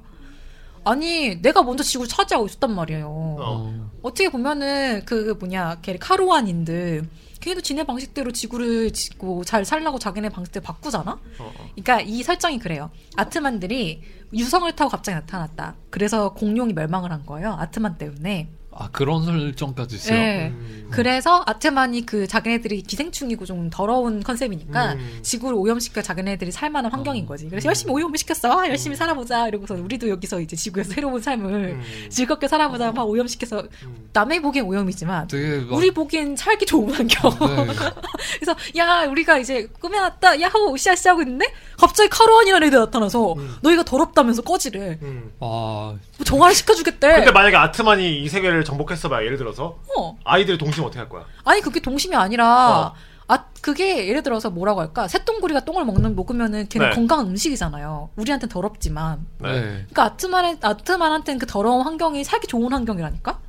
아니, 내가 먼저 지구를 차지하고 있었단 말이에요. 어. 어. 어떻게 보면은 그 뭐냐 걔 카로안인들 걔도 지네 방식대로 지구를 짓고 잘 살라고 자기네 방식대로 바꾸잖아. 어, 어. 그러니까 이 설정이 그래요. 아트만들이 유성을 타고 갑자기 나타났다. 그래서 공룡이 멸망을 한 거예요. 아트만 때문에. 아 그런 설정까지 있어요. 네. 음. 그래서 아트만이 그 자기네들이 기생충이고 좀 더러운 컨셉이니까 음. 지구를 오염시켜 자기네들이 살만한 환경인 어. 거지. 그래서 열심히 오염을 시켰어. 아, 열심히 살아보자. 이러고서 우리도 여기서 이제 지구에서 새로운 삶을 음. 즐겁게 살아보자. 막 오염시켜서 음. 남의 보기엔 오염이지만 되게 막- 우리 보기엔 살기 좋은 환경. 네. [LAUGHS] 그래서 야 우리가 이제 꾸며놨다 야호 으쌰으쌰 하고 있는데 갑자기 카로안이라는 애들 나타나서 음. 너희가 더럽다면서 꺼지래. 음. 아뭐 정화를 시켜주겠대. 근데 만약에 아트만이 이 세계를 정복했어 봐. 예를 들어서 어. 아이들의 동심 어떻게 할 거야? 아니 그게 동심이 아니라 어. 아 그게 예를 들어서 뭐라고 할까 새똥구리가 똥을 먹는 먹으면은 걔는 네. 건강한 음식이잖아요. 우리한테는 더럽지만. 네. 그러니까 아트만의 아트만한테는 그 더러운 환경이 살기 좋은 환경이라니까.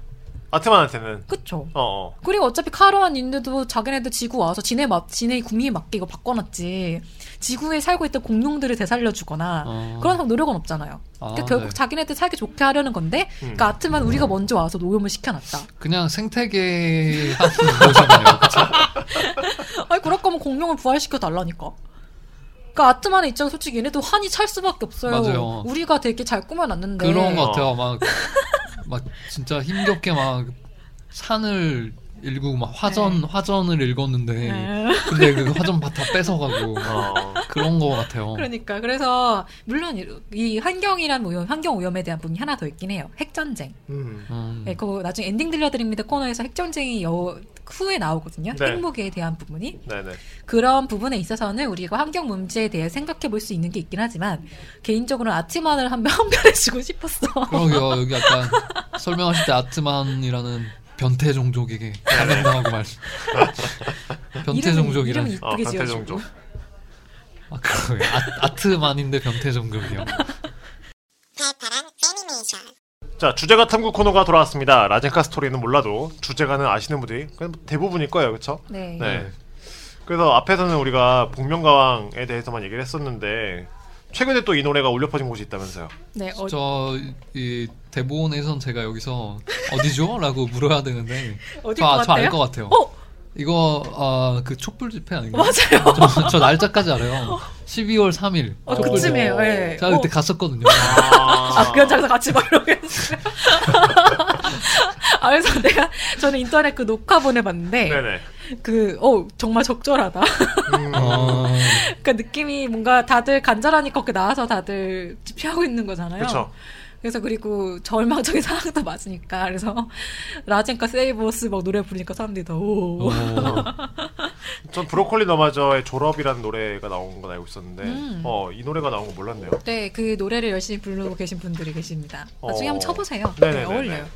아트만한테는 그쵸? 어, 어. 그리고 어차피 카르한 인드도 자기네들 지구 와서 지네 맛, 지네 구미에 맞게 이거 바꿔놨지. 지구에 살고 있던 공룡들을 되살려주거나 어. 그런 노력은 없잖아요. 아, 그러니까 결국 네. 자기네들 살기 좋게 하려는 건데, 음. 그러니까 아트만 우리가 먼저 와서 노염을 시켜놨다. 그냥 생태계 하는 [LAUGHS] 거잖아요. 그쵸? [LAUGHS] 아니 그럴 거면 공룡을 부활시켜 달라니까. 그러니까 아트만의 입장 솔직히 얘네도 한이 찰 수밖에 없어요. 맞아요. 우리가 되게 잘 꾸며놨는데. 그런 것 같아요. 막, [LAUGHS] 막 진짜 힘겹게 막 산을 읽고 막 화전 화전을 읽었는데 네. 근데 그 화전 다 뺏어가고 [LAUGHS] 어. 그런 거 같아요. 그러니까 그래서 물론 이- 이 환경이란 오염, 환경 오염에 대한 부분이 하나 더 있긴 해요. 핵전쟁. 음. 음. 네, 그거 나중에 엔딩 들려드립니다 코너에서 핵전쟁이 여, 후에 나오거든요. 네. 핵무기에 대한 부분이 네네. 그런 부분에 있어서는 우리가 환경 문제에 대해 생각해 볼 수 있는 게 있긴 하지만 개인적으로는 아트만을 한번 [LAUGHS] 한변해주고 싶었어. 그러게요. [LAUGHS] 여기 약간 설명하실 때 아트만이라는 변태 종족에게 감명당하고 말. 변태 이름이- 종족이란. 이름이 어, 이쁘게 변태 지어주고. 종족. 아, 그러게. 아, 아트만인데 변태 종족이요. [LAUGHS] 애니메이션 자, 주제가 탐구 코너가 돌아왔습니다. 라젠카 스토리는 몰라도 주제가는 아시는 분들이 그냥 대부분일 거예요. 그쵸? 네. 네. 그래서 앞에서는 우리가 복면가왕에 대해서만 얘기를 했었는데 최근에 또 이 노래가 울려 퍼진 곳이 있다면서요. 네, 어, 저이 대본에선 제가 여기서 어디죠? 라고 물어야 되는데 어딜 것 저알 같아요? 것 같아요. 어, 이거 아, 그 촛불 집회 아닌가요? 맞아요. 저, 저 날짜까지 알아요. 12월 3일. 어, 촛불 그쯤이에요. 집회. 예. 제가 그때 어. 갔었거든요. 아, 그 현장에서 같이 막 이러고 했어요. [LAUGHS] 아, 그래서 내가, 저는 인터넷 그 녹화 보내봤는데, 네네. 그, 어, 정말 적절하다. 음, 어, 그러니까 느낌이 뭔가 다들 간절하니까 그렇게 나와서 다들 집회하고 있는 거잖아요. 그쵸. 그래서 그리고 절망적인 [LAUGHS] 상황도 맞으니까 그래서 라젠카 세이버스 막 노래 부르니까 사람들이 다 오. 어, [LAUGHS] 전 브로콜리 너마저의 졸업이라는 노래가 나온 건 알고 있었는데 음. 어, 이 노래가 나온 거 몰랐네요. 네, 그 노래를 열심히 부르고 계신 분들이 계십니다. 나중에 어. 한번 쳐보세요. 네네네네. 네, 어울려요.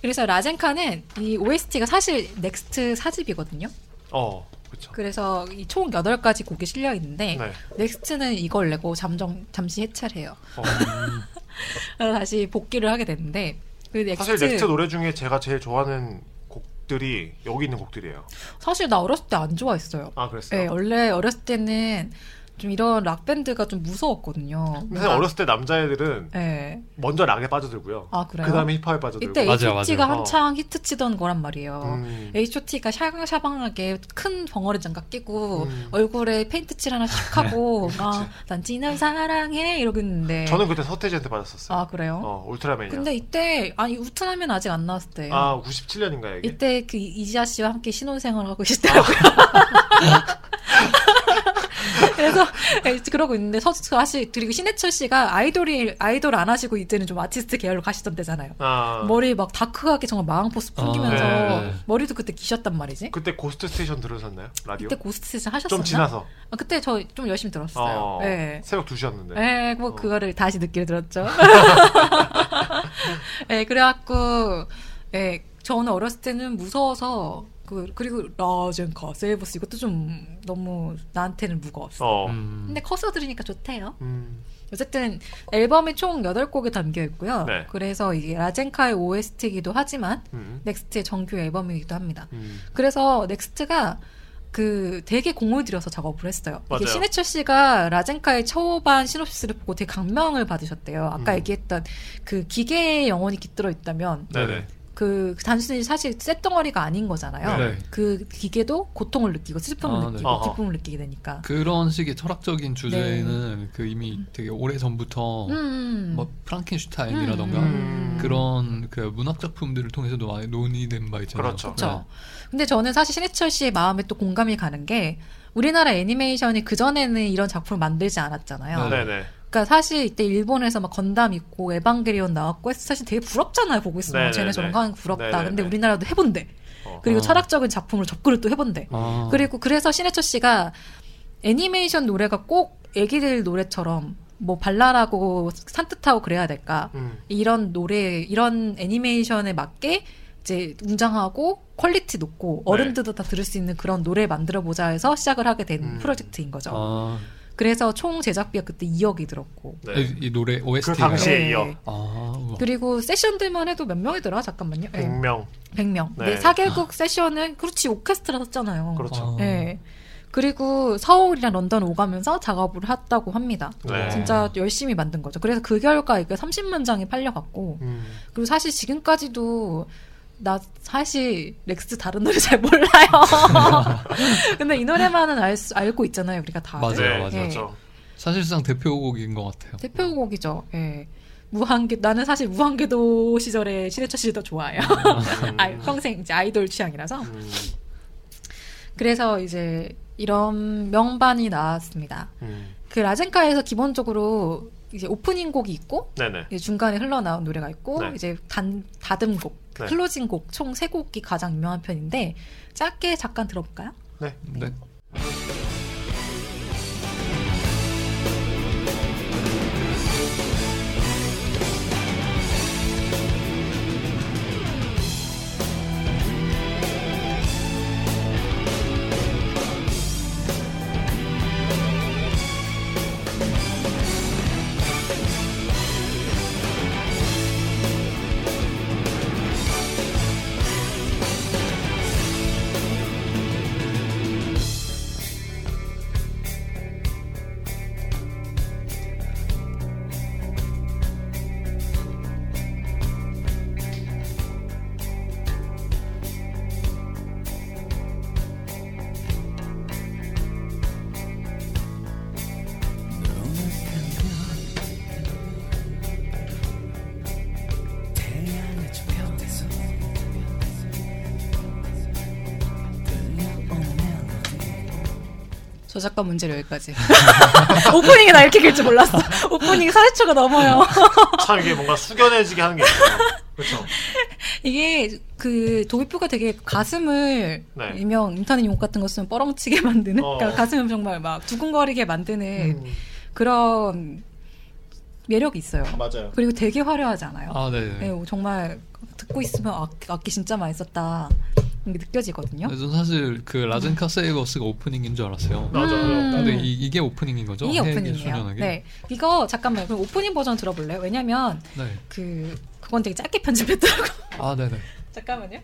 그래서 라젠카는 이 OST가 사실 넥스트 사집이거든요. 어, 그쵸. 그래서 이 총 8가지 곡이 실려 있는데 네. 넥스트는 이걸 내고 잠정 잠시 해체를 해요. 어, [LAUGHS] [LAUGHS] 다시 복귀를 하게 됐는데 그 넥스트 사실 넥스트 노래 중에 제가 제일 좋아하는 곡들이 여기 있는 곡들이에요. 사실 나 어렸을 때 안 좋아했어요. 아, 그랬어요? 네, 원래 어렸을 때는 좀 이런 락 밴드가 좀 무서웠거든요. 사실 어렸을 때 남자애들은 네. 먼저 락에 빠져들고요. 아 그래요? 그 다음에 힙합에 빠져들고. 이때 맞아요, H.O.T가 맞아요. 한창 히트 치던 거란 말이에요. 음. H.O.T가 샤방샤방하게 큰 벙어리 장갑 끼고 음. 얼굴에 페인트 칠 하나씩 하고 [LAUGHS] 아, 난 진을 사랑해 이러고 있는데 저는 그때 서태지한테 빠졌었어요. 아 그래요? 어, 울트라맨이요. 근데 이때 아니 울트라맨 아직 안 나왔을 때예요. 아, 97년인가 이게? 이때 그 이지아 씨와 함께 신혼생활을 하고 계시더라고요. [LAUGHS] [LAUGHS] 그래서 네, [LAUGHS] 그러고 있는데 서 사실 그리고 신해철 씨가 아이돌이 아이돌 안 하시고 이제는 좀 아티스트 계열로 가시던 때잖아요. 아, 머리 막 dark하게 정말 마왕 force 풍기면서 아, 네, 네. 머리도 그때 기셨단 말이지. 그때 고스트 스테이션 들으셨나요? 라디오? 그때 고스트 스테이션 하셨었나? 좀 지나서. 아, 그때 저 좀 열심히 들었어요. 어, 네. 새벽 2시였는데. 네, 뭐 어. 그거를 다시 듣기를 들었죠. [LAUGHS] 네, 그래갖고, 네, 저는 어렸을 때는 무서워서 그 그리고 라젠카 세이버스 이것도 좀 너무 나한테는 무거웠어. 어. 음. 근데 커서 들으니까 좋대요. 음. 어쨌든 앨범에 총 8곡이 담겨 있고요. 네. 그래서 이게 라젠카의 OST이기도 하지만 음. 넥스트의 정규 앨범이기도 합니다. 음. 그래서 넥스트가 그 되게 공을 들여서 작업을 했어요. 맞아요. 이게 신해철 씨가 라젠카의 초반 시놉시스를 보고 되게 감명을 받으셨대요. 아까 음. 얘기했던 그 기계에 영혼이 깃들어 있다면 네네. 그 단순히 사실 쇳덩어리가 아닌 거잖아요. 네. 그 기계도 고통을 느끼고 슬픔을 아, 네. 느끼고. 기쁨을 느끼게 되니까. 그런 식의 철학적인 주제는 그 이미 되게 오래 전부터 네. 음. 뭐 프랑켄슈타인이라던가 음. 그런 그 문학 작품들을 통해서도 많이 논의된 바 있잖아요. 그렇죠. 그렇죠. 근데 저는 사실 신해철 씨의 마음에 또 공감이 가는 게 우리나라 애니메이션이 그 전에는 이런 작품을 만들지 않았잖아요. 네. 네네. 그러니까 사실 이때 일본에서 막 건담 있고 에반게리온 나왔고 해서 사실 되게 부럽잖아요 보고 있으면 네네네. 쟤네 저런 거 하는 거 부럽다. 네네네. 근데 우리나라도 해본대. 어. 그리고 어. 철학적인 작품으로 접근을 또 해본대. 아. 그리고 그래서 신해철 씨가 애니메이션 노래가 꼭 애기들 노래처럼 뭐 발랄하고 산뜻하고 그래야 될까? 음. 이런 노래 이런 애니메이션에 맞게 이제 웅장하고 quality 높고 네. 어른들도 다 들을 수 있는 그런 노래 만들어 보자 해서 시작을 하게 된 음. 프로젝트인 거죠. 아, 그래서 총 제작비가 그때 2억이 들었고. 네. 이, 이 노래 OST 그 당시에 네. 이어 아. 그리고 세션들만 해도 몇 명이더라? 잠깐만요. 네. 100명. 100명. 네. 네. 4개국 세션은 그렇지 오케스트라 섰잖아요. 그렇죠. 아. 네. 그리고 서울이랑 런던 오가면서 작업을 했다고 합니다. 네. 진짜 열심히 만든 거죠. 그래서 그 결과 이게 30만 장이 팔려갔고 음. 그리고 사실 지금까지도 나 사실 넥스트 다른 노래 잘 몰라요. [LAUGHS] 근데 이 노래만은 알 수, 알고 있잖아요, 우리가 다. 맞아요, 네, 맞아요. 그렇죠. 사실상 대표곡인 것 같아요. 대표곡이죠. 예. 무한궤도 나는 사실 무한궤도 시절에 신해철 씨를 더 좋아해요. [LAUGHS] 아, 평생 이제 아이돌 취향이라서. 음. 그래서 이제 이런 명반이 나왔습니다. 음. 그 라젠카에서 기본적으로 이제 오프닝 곡이 있고 네네. 이제 중간에 흘러나온 노래가 있고 네. 이제 단 닫는 곡, 그 네. closing 곡 총 세 곡이 가장 유명한 편인데 짧게 잠깐 들어볼까요? 네. 네. 저작권 문제로 여기까지. [LAUGHS] 오프닝이 나 이렇게 길 줄 몰랐어. 오프닝 40초가 넘어요. [LAUGHS] 참 이게 뭔가 숙연해지게 하는 게 있어요. 그렇죠. 이게 그 도입부가 되게 가슴을 네. 일명 인터넷 용어 같은 거 쓰면 뻐렁치게 만드는 어. 그러니까 가슴을 정말 막 두근거리게 만드는 음. 그런 매력이 있어요. 맞아요. 그리고 되게 화려하지 않아요? 아, 네. 네, 정말 듣고 있으면 악, 악기 진짜 많이 썼다 느껴지거든요. 전 사실 그 라젠카 세이버스가 오프닝인 줄 알았어요. 맞아요. 음. 근데 이, 이게 오프닝인 거죠? 이게 오프닝이에요. 네, 이거 잠깐만 그럼 오프닝 버전 들어볼래요? 왜냐면 네. 그 그건 되게 짧게 편집했더라고. 아, 네네. [LAUGHS] 잠깐만요.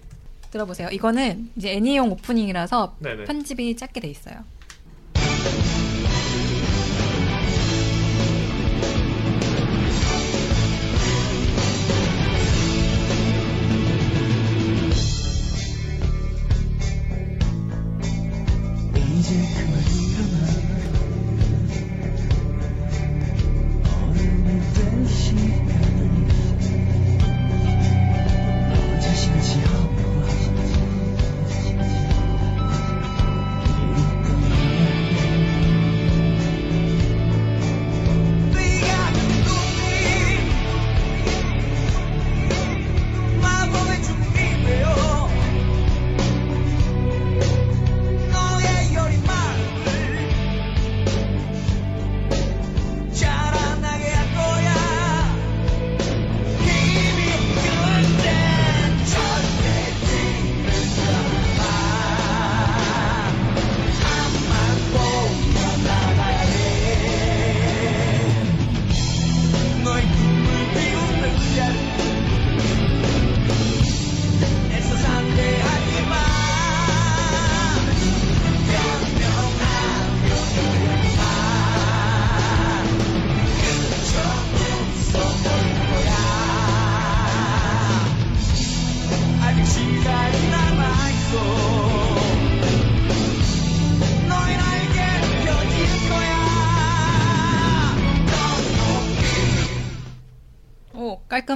들어보세요. 이거는 이제 애니용 오프닝이라서 네네. 편집이 짧게 돼 있어요.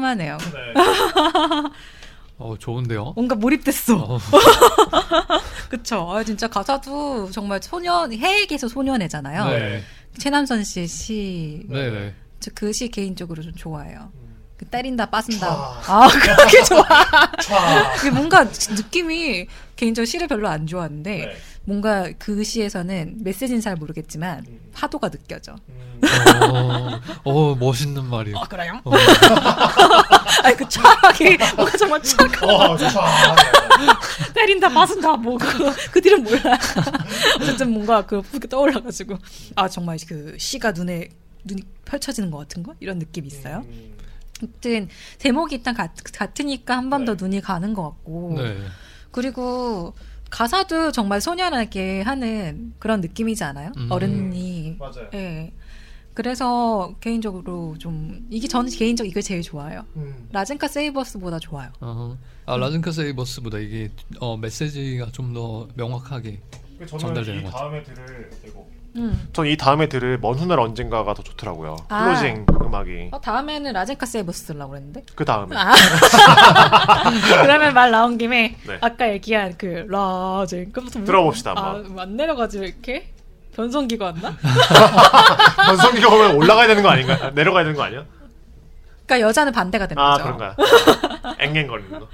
오 깔끔하네요. 네. 어, 좋은데요? 뭔가 몰입됐어. 어, [LAUGHS] 그쵸? 아, 진짜 가사도 정말 소년 해에게서 소년애잖아요. 네. 최남선 씨의 시, 네네. 저그 시 개인적으로 좀 좋아해요. 그 때린다 빠진다. 촤. 아 [LAUGHS] 그렇게 좋아. 촤. 그게 뭔가 느낌이 개인적으로 시를 별로 안 좋아하는데 네. 뭔가 그 시에서는 메시지는 잘 모르겠지만 파도가 느껴져. 어, 어, 멋있는 말이에요. 아 그래요? 어. [LAUGHS] 아니 그 차하게 뭔가 정말 차가 어, 좋다. 때린다 맞은다 뭐그 그 뒤는 몰라. [LAUGHS] 어쨌든 뭔가 그 그게 떠올라가지고 아 정말 그 시가 눈에 눈이 펼쳐지는 것 같은 거 이런 느낌이 있어요. 아무튼 제목이 일단 같, 같으니까 한 번더 눈이 가는 것 같고 네. 그리고 가사도 정말 소년하게 하는 그런 느낌이지 않아요? 음. 어른이 맞아요. 예. 그래서 개인적으로 좀 이게 저는 개인적으로 이걸 제일 좋아요. 음. 라젠카 세이버스보다 좋아요. 어허. 아 라젠카 세이버스보다 이게 어, 메시지가 좀 더 명확하게 전달되는 이. 다음에 들을 이거. 음. 전 이 다음에 들을 먼 훗날 언젠가가 더 좋더라고요. 아. closing 음악이 어, 다음에는 라젠카 세이버스 들라고 그랬는데. 그 다음에 아. [LAUGHS] 그러면 말 나온 김에 네. 아까 얘기한 그 라젠카 들어봅시다, 아, 한번. 안 내려가지고 이렇게 변성기가 왔나? [LAUGHS] 전성기가 오면 올라가야 되는 거 아닌가? 아, 내려가야 되는 거 아니야? 그러니까 여자는 반대가 되는 아 거죠. 그런가요? [LAUGHS] 앵앵거리는 거.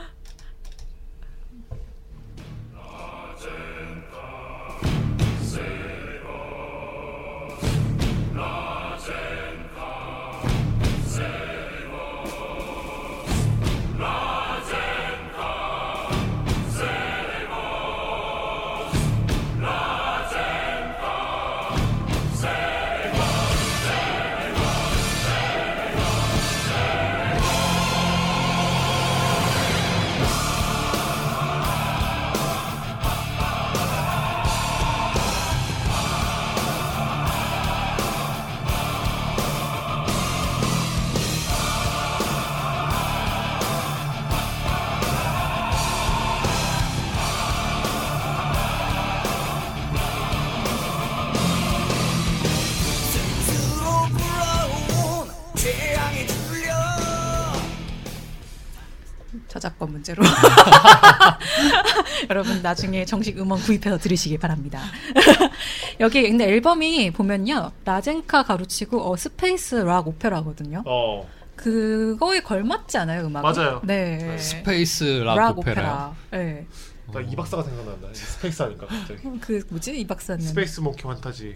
문제로. [LAUGHS] 여러분 나중에 정식 음원 구입해서 들으시길 바랍니다. [LAUGHS] 여기 근데 앨범이 보면요 라젠카 가로치고 어 space rock opera거든요. 어 그거에 걸맞지 않아요 음악? 맞아요. 네. space rock, opera요. 네. 나 이박사가 생각난다. space 하니까 갑자기. [LAUGHS] 그 뭐지 이박사는. Space Monkey Fantasy.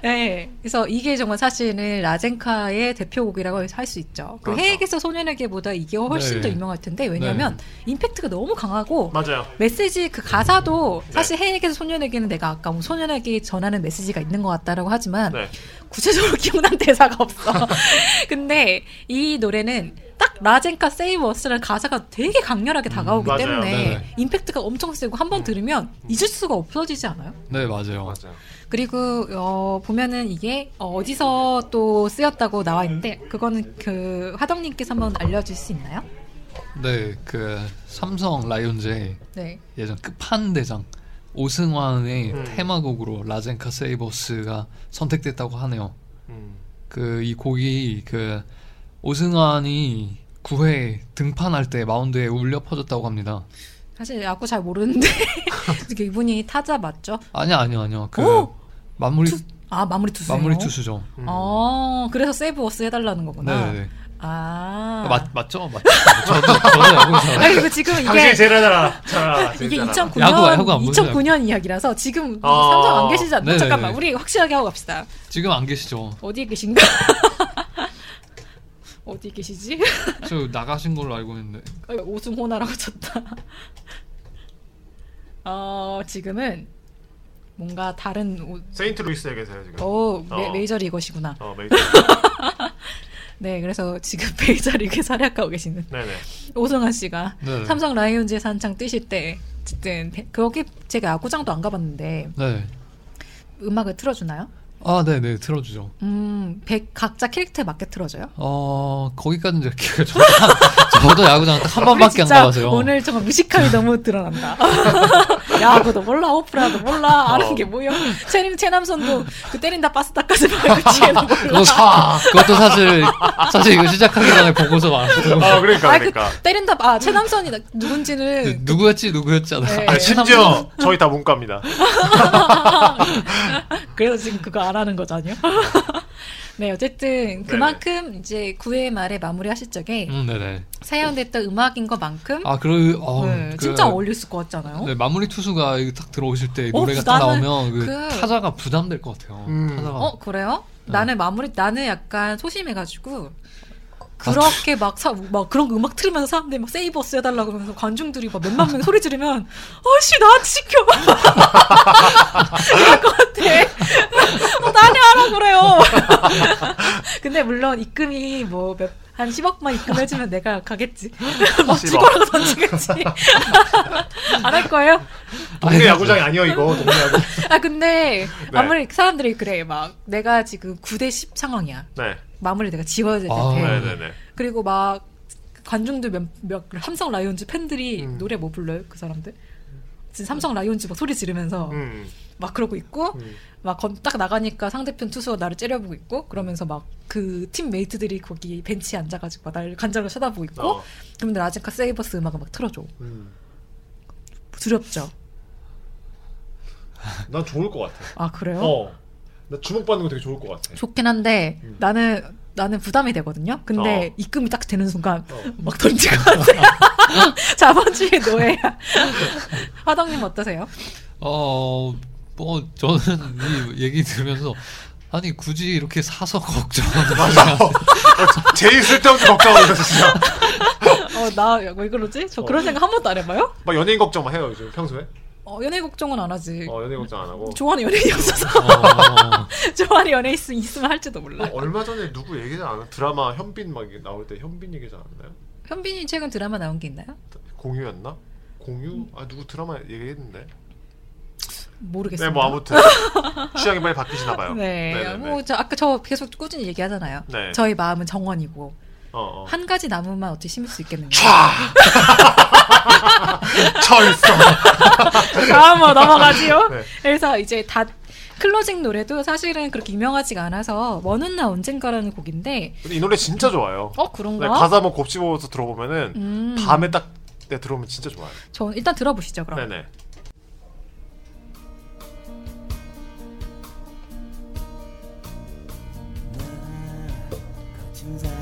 [LAUGHS] 네. 그래서 이게 정말 사실은 라젠카의 대표곡이라고 할 수 있죠. 그 맞아. 해에게서 소년에게보다 이게 훨씬 네. 더 유명할 텐데 왜냐하면 임팩트가 너무 강하고 맞아요. 메시지 그 가사도 네. 사실 해에게서 소년에게는 내가 아까 뭐 소년에게 전하는 메시지가 있는 것 같다라고 하지만 네. 구체적으로 [LAUGHS] 기억난 대사가 없어. [LAUGHS] 근데 이 노래는 딱 라젠카 세이버스라는 가사가 되게 강렬하게 다가오기 맞아요. 때문에 네네. 임팩트가 엄청 세고 한 번 들으면 잊을 수가 없어지지 않아요? 네 맞아요. 맞아요. 그리고 어, 보면은 이게 어, 어디서 또 쓰였다고 나와 있는데 그거는 그 화덕님께서 한번 알려줄 수 있나요? 네, 그 삼성 라이온즈의 네. 예전 끝판대장 오승환의 음. 테마곡으로 라젠카 세이버스가 선택됐다고 하네요. 음. 그이 곡이 그 오승환이 9회 등판할 때 마운드에 울려 퍼졌다고 합니다. 사실 야구 잘 모르는데 [LAUGHS] 이분이 타자 맞죠? 아니요, 아니요, 아니요. 그 오! 마무리 아 마무리 투수요. 마무리 투수죠. 음. 어 그래서 세이브 워스 해달라는 거구나. 네, 네. 아 맞 맞죠, 맞죠. 저도 저도 야구 잘. 아니 그 지금 이게 제일 알아. 잘 이게 잘 알아. 2009년 야구, 야구 안 보세요? 2009년 이야기라서 지금 아. 삼성 안 계시지 않나? 네네네. 잠깐만 우리 확실하게 하고 갑시다. 지금 안 계시죠? 어디에 계신가? [LAUGHS] 어디 계시지? [LAUGHS] 저 나가신 걸로 알고 있는데. 어, 오승환이라고 쳤다. 어 지금은 뭔가 다른 오, 세인트 루이스에 계세요 지금. 오 메, 어. 메이저 리거시구나. 어 메이저. [LAUGHS] 네, 그래서 지금 [LAUGHS] 메이저 리그에 활약하고 계시는 네네. 오승환 씨가 네. 삼성 라이온즈에서 한창 뛰실 때 어쨌든 대- 거기 제가 야구장도 안 가봤는데 네. 음악을 틀어주나요? 아, 네, 네, 틀어주죠. 음, 백 각자 캐릭터에 맞게 틀어줘요? 어, 거기까지 이제 기억이 [LAUGHS] 저도, 저도 야구장 딱 한 번밖에 안 가봐서요. 오늘 정말 무식함이 [LAUGHS] 너무 드러난다. [LAUGHS] 야구도 몰라, 오프라도 몰라, 아는 어. 게 뭐야. 채님, 채남선도 그 때린다 빠스다까지 말고 뒤에는 몰라. 그거, 그것도 사실, 사실 이거 시작하기 전에 보고서 알았고. 아 그러니까 아, 그 그러니까. 때린다, 아, 채남선이 누군지는. 누구였지, 누구였지 하다가. 네. 아, 심지어 저희 다 문과입니다. 그래서 지금 그거 안 하는 거잖아요. [LAUGHS] 네, 어쨌든 그만큼 이제 9회 말에 마무리하실 적에 음, 네네. 사연됐던 음악인 것만큼 아, 그리고 어, 네, 그- 진짜 어울렸을 것 같잖아요. 네, 마무리 투수가 딱 들어오실 때 어, 노래가 딱 나오면 그, 그- 타자가 부담될 것 같아요. 음. 타자가 어 그래요? 네. 나는 마무리 나는 약간 소심해가지고 그렇게 막, 사, 막 그런 거 음악 틀으면서 사람들이 막 세이버스 해달라고 하면서 관중들이 막 몇만 명 소리 지르면 어씨 나한테 시켜 이럴 것 같아 어, 나한테 하라 그래요 [LAUGHS] 근데 물론 입금이 뭐한 10억만 입금해주면 내가 가겠지 막 10억. 죽어라고 던지겠지 [LAUGHS] 안 할 거예요? 동네 야구장이 아니요 이거 동네 야구. 아 근데 네. 아무리 사람들이 그래 막 내가 지금 9대 10 상황이야 네. 마무리 내가 지워야 될 아, 텐데 네네네. 그리고 막 관중들 몇, 몇 삼성 라이온즈 팬들이 음. 노래 뭐 불러요 그 사람들 지금 삼성 라이온즈 막 소리 지르면서 음. 막 그러고 있고 음. 막딱 나가니까 상대편 투수가 나를 째려보고 있고 그러면서 막 그 teammate들이 거기 벤치에 앉아가지고 막 나를 간절히 쳐다보고 있고 어. 그러면 라젠카 세이버스 음악을 막 틀어줘 음. 두렵죠 난 좋을 것 같아. 아 그래요? 어. 나 주목받는 거 되게 좋을 것 같아. 좋긴 한데 음. 나는 나는 부담이 되거든요. 근데 어. 입금이 딱 되는 순간 어. [LAUGHS] 막 던질 것 같아요. 자본주의 노예야. 화덕님 어떠세요? 어, 뭐 저는 이 얘기 들으면서 아니 굳이 이렇게 사서 [LAUGHS] 걱정하는 맞아. 어, [LAUGHS] 제일 쓸데없는 걱정을 해서 진짜. 어나왜 그러지? 저 그런 생각 한 번도 안 해봐요. 막 연예인 걱정만 해요 요즘 평소에. 어 연예 걱정은 안 하지. 어 연예인 걱정 안 하고. 좋아하는 연예인이 없어서 [LAUGHS] 어, 좋아하는 연예인 있- 있으면 할지도 몰라. 어, 얼마 전에 누구 얘기하지 않아? 드라마 현빈 막 나올 때 현빈 얘기하지 않았나요? 현빈이 최근 드라마 나온 게 있나요? 공유였나? 공유? 아 누구 드라마 얘기했는데. 모르겠어요. 네, 뭐 아무튼 [LAUGHS] 취향이 많이 바뀌시나 봐요. 네, 네네네. 뭐 저 아까 저 계속 꾸준히 얘기하잖아요. 네. 저희 마음은 정원이고 어, 어. 한 가지 나무만 어떻게 심을 수 있겠는가? [LAUGHS] [LAUGHS] 철성. 다음으로 넘어가지요. 네. 그래서 이제 다 클로징 노래도 사실은 그렇게 유명하지가 않아서 먼 훗날 언젠가라는 곡인데 근데 이 노래 진짜 좋아요. 어 그런가? 네, 가사 한번 곱씹어서 들어보면은 음. 밤에 딱 네, 들어오면 진짜 좋아요. 저 일단 들어보시죠 그럼. 네네. 거친 삶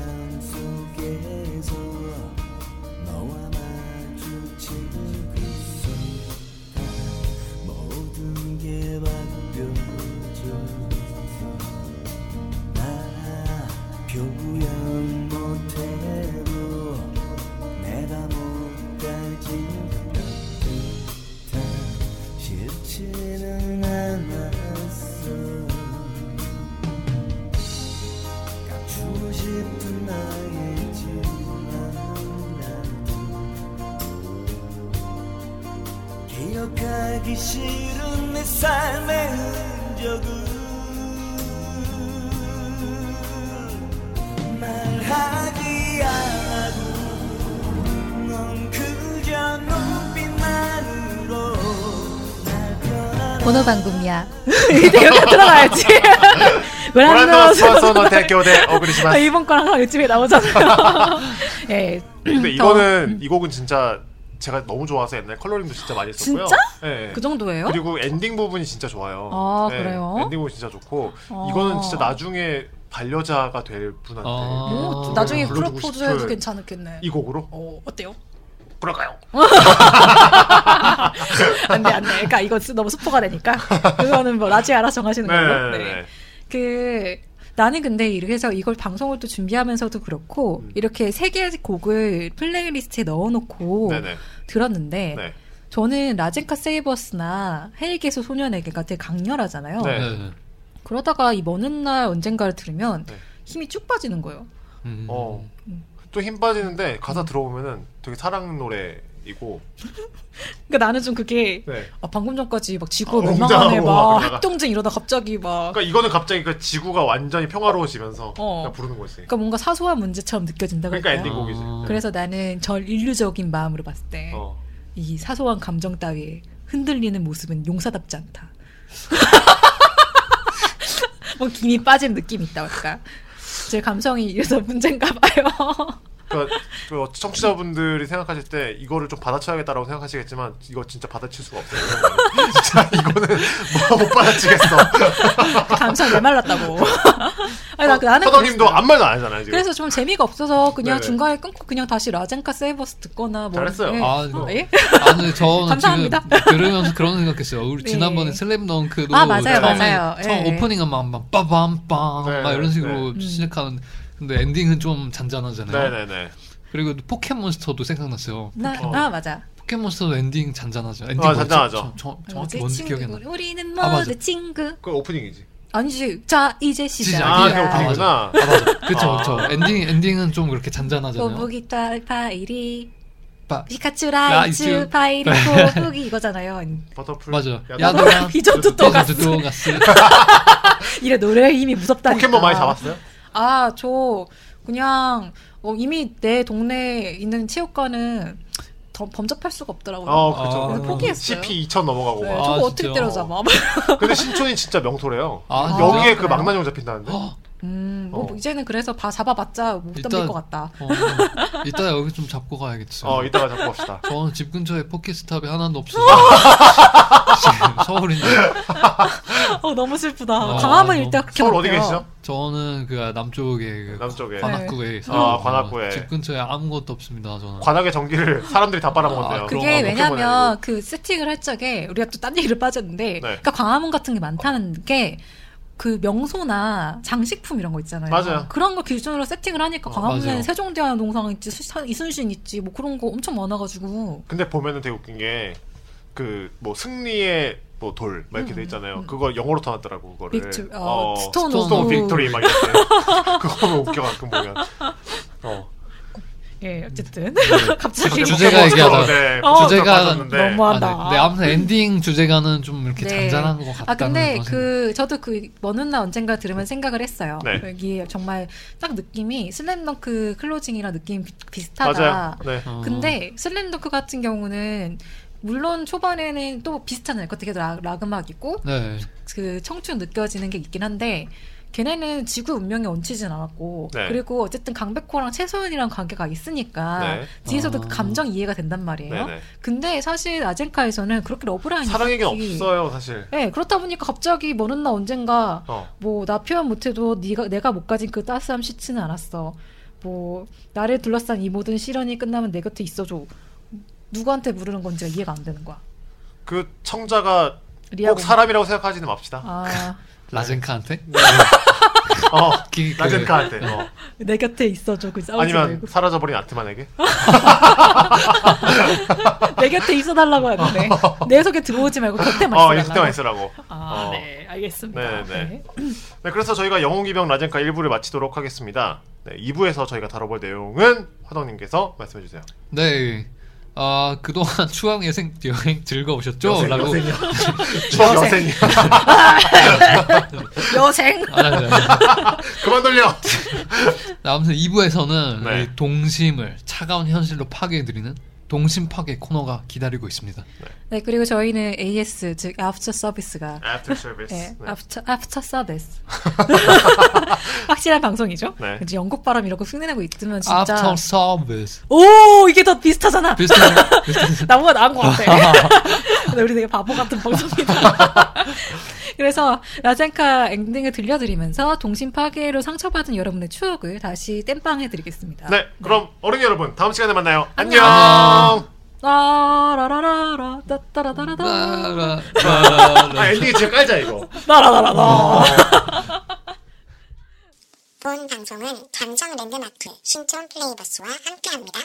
[LAUGHS] 대교대 아. 이번 거랑 항상 요즘에 나오잖아요. [LAUGHS] 예. 근데 더- 이거는 이 곡은 진짜 제가 너무 좋아서 옛날 컬러링도 진짜 많이 했었고요. 진짜? 네. 그 정도예요? 그리고 엔딩 부분이 진짜 좋아요. 아, 네, 그래요? 엔딩 부분 진짜 좋고 어. 이거는 진짜 나중에 반려자가 될 분한테 아. 오, 어, 나중에 불러주고 프로포즈 해도 싶은 괜찮겠네. 이 곡으로 어, 어때요? 그럴까요? [LAUGHS] 안 돼, 안 돼. 그러니까 이거 너무 스포가 되니까. 그거는 뭐 나중에 알아서 정하시는 걸로. 네. 네. 그 나는 근데 이래서 이걸 방송을 또 준비하면서도 그렇고 음. 이렇게 세 개의 곡을 playlist에 넣어놓고 네네. 들었는데 네. 저는 라젠카 세이버스나 해에게서 소년에게가 되게 강렬하잖아요. 네. 네. 그러다가 이 먼 훗날 언젠가를 들으면 네. 힘이 쭉 빠지는 거예요. 음. 어. 또 힘 빠지는데 가사 들어보면은 되게 사랑 노래이고. 그러니까 나는 좀 그게 네. 아, 방금 전까지 막 지구가 어, 멸망하네 웅장하고 막. 핵동쟁 이러다 갑자기 막 그러니까 이거는 갑자기 그 지구가 완전히 평화로워지면서 어. 그냥 부르는 거지. 그러니까 뭔가 사소한 문제처럼 느껴진다 그러니까 그럴까요? 엔딩 곡이지. 아. 그래서 나는 절 인류적인 마음으로 봤을 때 이 어. 사소한 감정 따위에 흔들리는 모습은 용사답지 않다. [LAUGHS] 뭐 김이 빠진 느낌이 있다 할까. 제 감성이 이래서 [LAUGHS] 문제인가 봐요. 그, 그 청취자분들이 생각하실 때 이거를 좀 받아쳐야겠다라고 생각하시겠지만 이거 진짜 받아칠 수가 없어요. [LAUGHS] 진짜 이거는 뭐 못 받아치겠어. 감성 메말랐다고. [LAUGHS] 아니 나 나는 허덕님도 그랬어요. 아무 말도 안 하잖아요 지금. 그래서 좀 재미가 없어서 그냥 네네. 중간에 끊고 그냥 다시 라젠카 세이버스 듣거나 뭐 잘했어요. 예. 아, 어, 예? 아, 근데 저는 감사합니다. 지금 들으면서 그런 생각했어요. 우리 네. 지난번에 슬램덩크도 아, 맞아요, 처음에, 맞아요. 처음 예. 오프닝은 막, 막 빠밤빵 네, 막 이런 식으로 네. 시작하는 근데 엔딩은 좀 잔잔하잖아요. 네네네. 그리고 포켓몬스터도 생각났어요. 나, 어. 아 맞아. 포켓몬스터도 엔딩 잔잔하죠. 엔딩 아? 잔잔하죠. 저- 저- 정확히? 뭔지 기억이 안 나. 우리는 아, 맞아. 모두 친구. 그 오프닝이지. 아니지. 자 이제 시작이야. 아, 그. 오프닝이구나. 아 맞아. 그쵸 아. 그쵸. 엔딩 엔딩은 좀 그렇게 잔잔하잖아요. 딸 파이리 빠- 피카츄. 라이츄 파이리 꼬부기 이거잖아요. 버터풀. 맞아. 야도란 [LAUGHS] 피죤투 또가스. 또가스. [LAUGHS] 이래 노래 힘이 무섭다니까. 포켓몬 많이 잡았어요? 아, 저 그냥 어, 이미 내 동네에 있는 체육관은 더 범접할 수가 없더라고요. 어, 그렇죠. 아, 그래서 포기했어요. CP 2000 넘어가고 네, 막. 아, 저거 어떻게 진짜. 때려잡아? 근데 신촌이 진짜 명소래요. 아, 여기에 진짜? 그 망나뇽 잡힌다는데. 음, 뭐 어. 이제는 그래서 봐 잡아봤자 못 일단- 덤빌 것 같다. 어, 이따 여기 좀 잡고 가야겠죠. 어, 이따가 잡고 갑시다. [LAUGHS] 저는 집 근처에 포켓스탑이 하나도 [LAUGHS] 없어서 지금 서울인데 어, 너무 슬프다. 아, 광화문 너무- 일대 그렇게 서울 어디. 계시죠? 저는 그 남쪽에 그 남쪽에. 관악구에 네. 살아요. 아, 관악구에. 집 근처에 아무것도 없습니다. 저는. 관악의 전기를 [LAUGHS] 사람들이 다 빨아먹었네요. 아, 그게 왜냐면 그 세팅을 할 적에 우리가 또 딴 얘기를 빠졌는데 그러니까 광화문 같은 게 많다는 게 그 명소나 장식품 이런 거 있잖아요. 맞아요. 그런 거 기준으로 세팅을 하니까 어, 광화문에 맞아요. 세종대왕 동상 있지, 수- 이순신 있지, 뭐 그런 거 엄청 많아가지고. 근데 보면은 되게 웃긴 게 그 뭐 승리의 뭐 돌 막 이렇게 돼 있잖아요. 그거 영어로 써놨더라고 그거를. Victo- 어, stone stone of- victory 막 이렇게. [LAUGHS] 그거 보면 웃겨 가끔 보면. 어. 예, 어쨌든 [LAUGHS] 갑자기 주제가 얘기하다가 네, 어, 주제가. 너무하다. 아, 네. 네, 아무튼 엔딩 주제가는 좀 이렇게 네. 잔잔한 것 같다는 아 근데 것은- 그 저도 그 먼 훗날 언젠가 들으면 생각을 했어요. 네. 여기 정말 딱 느낌이 슬램덩크 closing이랑 느낌 비, 비슷하다. 맞아요. 네. 어, 근데 슬램덩크 같은 경우는 물론 초반에는 또 비슷하잖아요. 그 되게 락, 락 음악이고 네. 그 청춘 느껴지는 게 있긴 한데 걔네는 지구 운명에 얹히진 않았고 네. 그리고 어쨌든 강백호랑 최소연이랑 관계가 있으니까 네. 뒤에서도 아. 그 감정 이해가 된단 말이에요. 네네. 근데 사실 아젠카에서는 그렇게 러브라인이 사랑 얘기는 딱히- 없어요, 사실. 네, 그렇다 보니까 갑자기 먼날 언젠가 어. 뭐나 표현 못해도 네가 내가 못 가진 그 따스함 싫지는 않았어. 뭐 나를 둘러싼 이 모든 시련이 끝나면 내 곁에 있어줘. 누구한테 부르는 건지가 이해가 안 되는 거야. 그 청자가. 꼭 사람이라고 생각하지는 맙시다. 아, [LAUGHS] 라젠카한테 [LAUGHS] 어. 기- 그- 라젠카한테. 어. 내 곁에 있어줘. 그 싸우지 아니면 말고. 사라져버린 아트만에게. [LAUGHS] 내 곁에 있어달라고 하는데 내 속에 들어오지 말고 곁에만 어, 곁에만 있으라고. 아, 어. 네, 알겠습니다. 네, 네. 네. [CLEARS THROAT] 네, 그래서 저희가 영웅기병 라젠카 1부를 마치도록 하겠습니다. 네, 2부에서 저희가 다뤄볼 내용은 화덕님께서 말씀해 주세요. 네. 아 그동안 [LAUGHS] 추억 여행 여행 즐거우셨죠? 여생, 라고 여생이요. [LAUGHS] 추억 여생이야. [LAUGHS] 여생. 아, 네, 네. 그만 돌려. 아무튼 2부에서는 네. 동심을 차가운 현실로 파괴해드리는 동심 파괴 코너가 기다리고 있습니다. 네, 그리고 저희는 AS 즉 After Service가 After service. 네, 네. After After Service [LAUGHS] 확실한 방송이죠. 네. 이제 영국 발음 이런 거 흉내내고 있으면 진짜 After service. 오 이게 더 비슷하잖아. 비슷한 [LAUGHS] 나보다 나은 것 같아. [LAUGHS] 근데 우리 되게 바보 같은 방송이다. 그래서 라젠카 엔딩을 들려드리면서 동심 파괴로 상처받은 여러분의 추억을 다시 땜빵 해드리겠습니다. 네, 그럼 어른이 여러분 다음 시간에 만나요. 안녕. 안녕. 라라라라라 따따라라라라 라- 아 엔딩이 진짜 깔자 이거. 라라라라라 본 방송은 감정 랜드마크 신촌 플레이버스와 함께합니다.